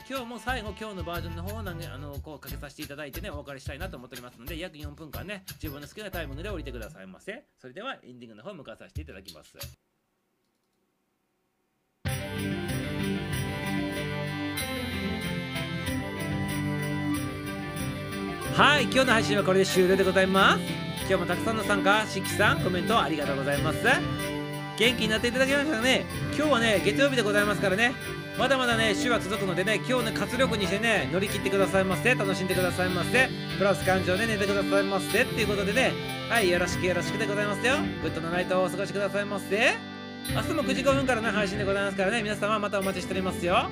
今日も最後、今日のバージョンの方をあのこうかけさせていただいてね、お別れしたいなと思っておりますので、約4分間ね、自分の好きなタイミングで降りてくださいませ。それではエンディングの方向かわさせていただきます。はい、今日の配信はこれで終了でございます。今日もたくさんの参加、しきさん、コメントありがとうございます。元気になっていただきましたかね今日はね、月曜日でございますからね、まだまだね、週は続くのでね、今日ね、活力にしてね、乗り切ってくださいませ。楽しんでくださいませ。プラス感情で寝てくださいませ。っていうことでね、はい、よろしくよろしくでございますよ。 good な night をお過ごしくださいませ。明日も9時5分からの配信でございますからね、皆様またお待ちしておりますよ。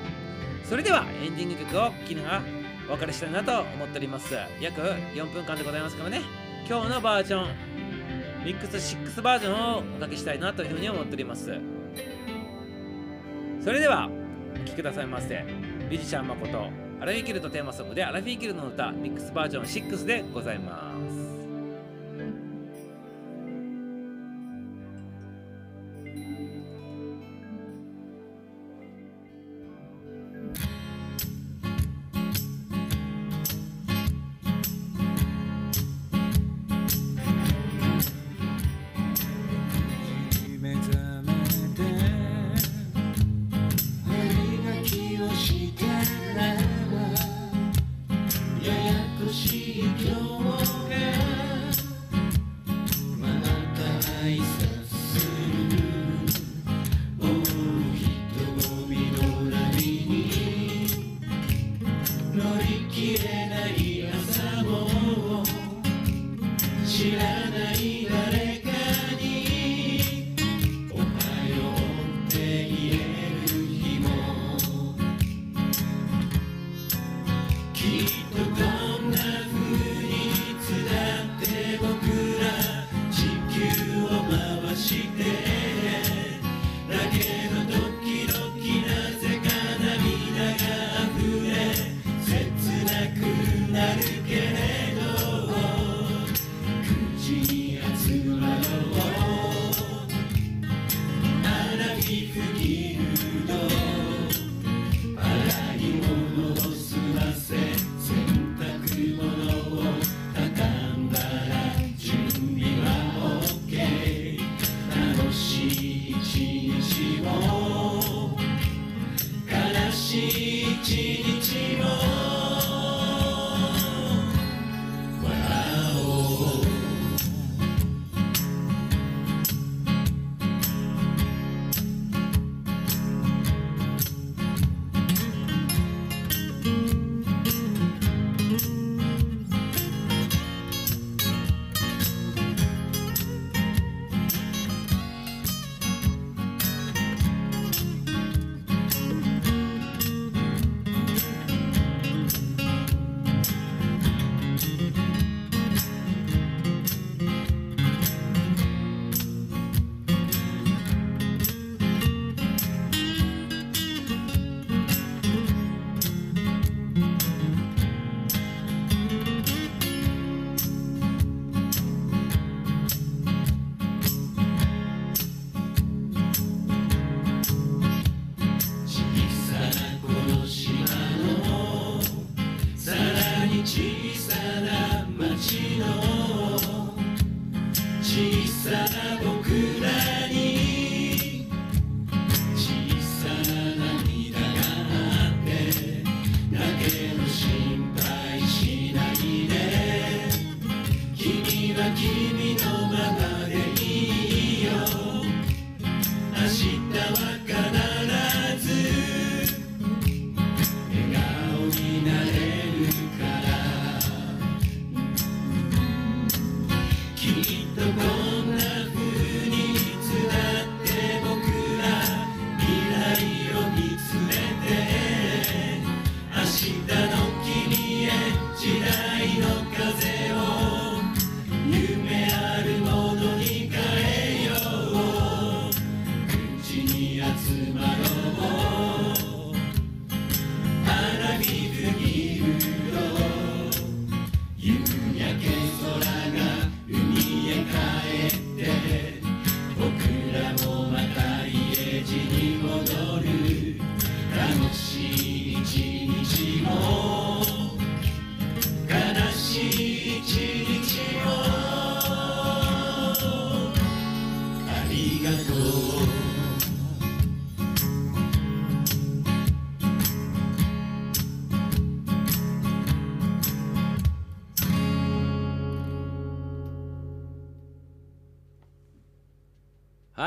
それでは、エンディング曲を聴きながら、お別れしたいなと思っております。約4分間でございますからね。今日のバージョンミックス6バージョンをおかけしたいなというふうに思っております。それではお聴きくださいませミュージシャン誠アラフィーキルトテーマソングでアラフィーキルの歌ミックスバージョン6でございます。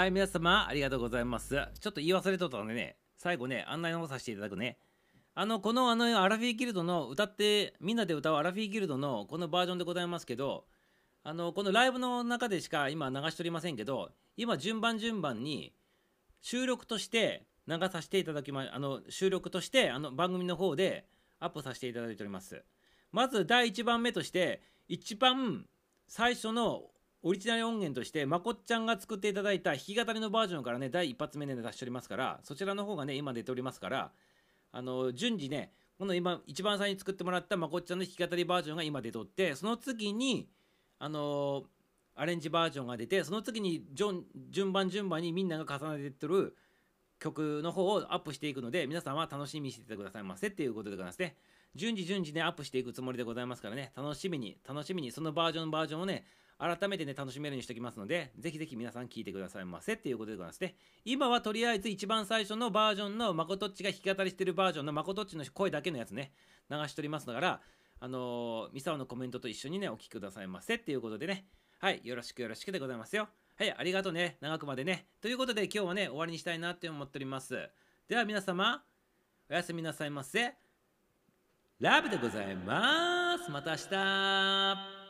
はい、皆様、ありがとうございます。ちょっと言い忘れとったのでね、最後ね、案内の方させていただくね。あの、この、あの、アラフィーギルドの歌って、みんなで歌うアラフィーギルドのこのバージョンでございますけど、あの、このライブの中でしか今流しておりませんけど、今、順番順番に、収録として流させていただきま、あの、収録として、あの、番組の方でアップさせていただいております。まず、第1番目として、一番最初のオリジナル音源としてまこっちゃんが作っていただいた弾き語りのバージョンからね第一発目で出しておりますからそちらの方がね今出ておりますからあの順次ねこの今一番最初に作ってもらったまこっちゃんの弾き語りバージョンが今出とってその次にあのアレンジバージョンが出てその次に順番順番にみんなが重ねてってる曲の方をアップしていくので皆さんは楽しみにしててくださいませ。っていうことでございますね。順次順次ねアップしていくつもりでございますからね。楽しみに楽しみにそのバージョンバージョンをね改めてね楽しめるようにしておきますのでぜひぜひ皆さん聞いてくださいませっていうことでございますね今はとりあえず一番最初のバージョンのまことっちが弾き語りしてるバージョンのまことっちの声だけのやつね流しておりますからあのー、ミサオのコメントと一緒にね、お聞きくださいませっていうことでね、はい、よろしくよろしくでございますよ。はい、ありがとうね、長くまでね。ということで、今日はね、終わりにしたいなって思っております。では皆様、おやすみなさいませ。ラブでございます。また明日。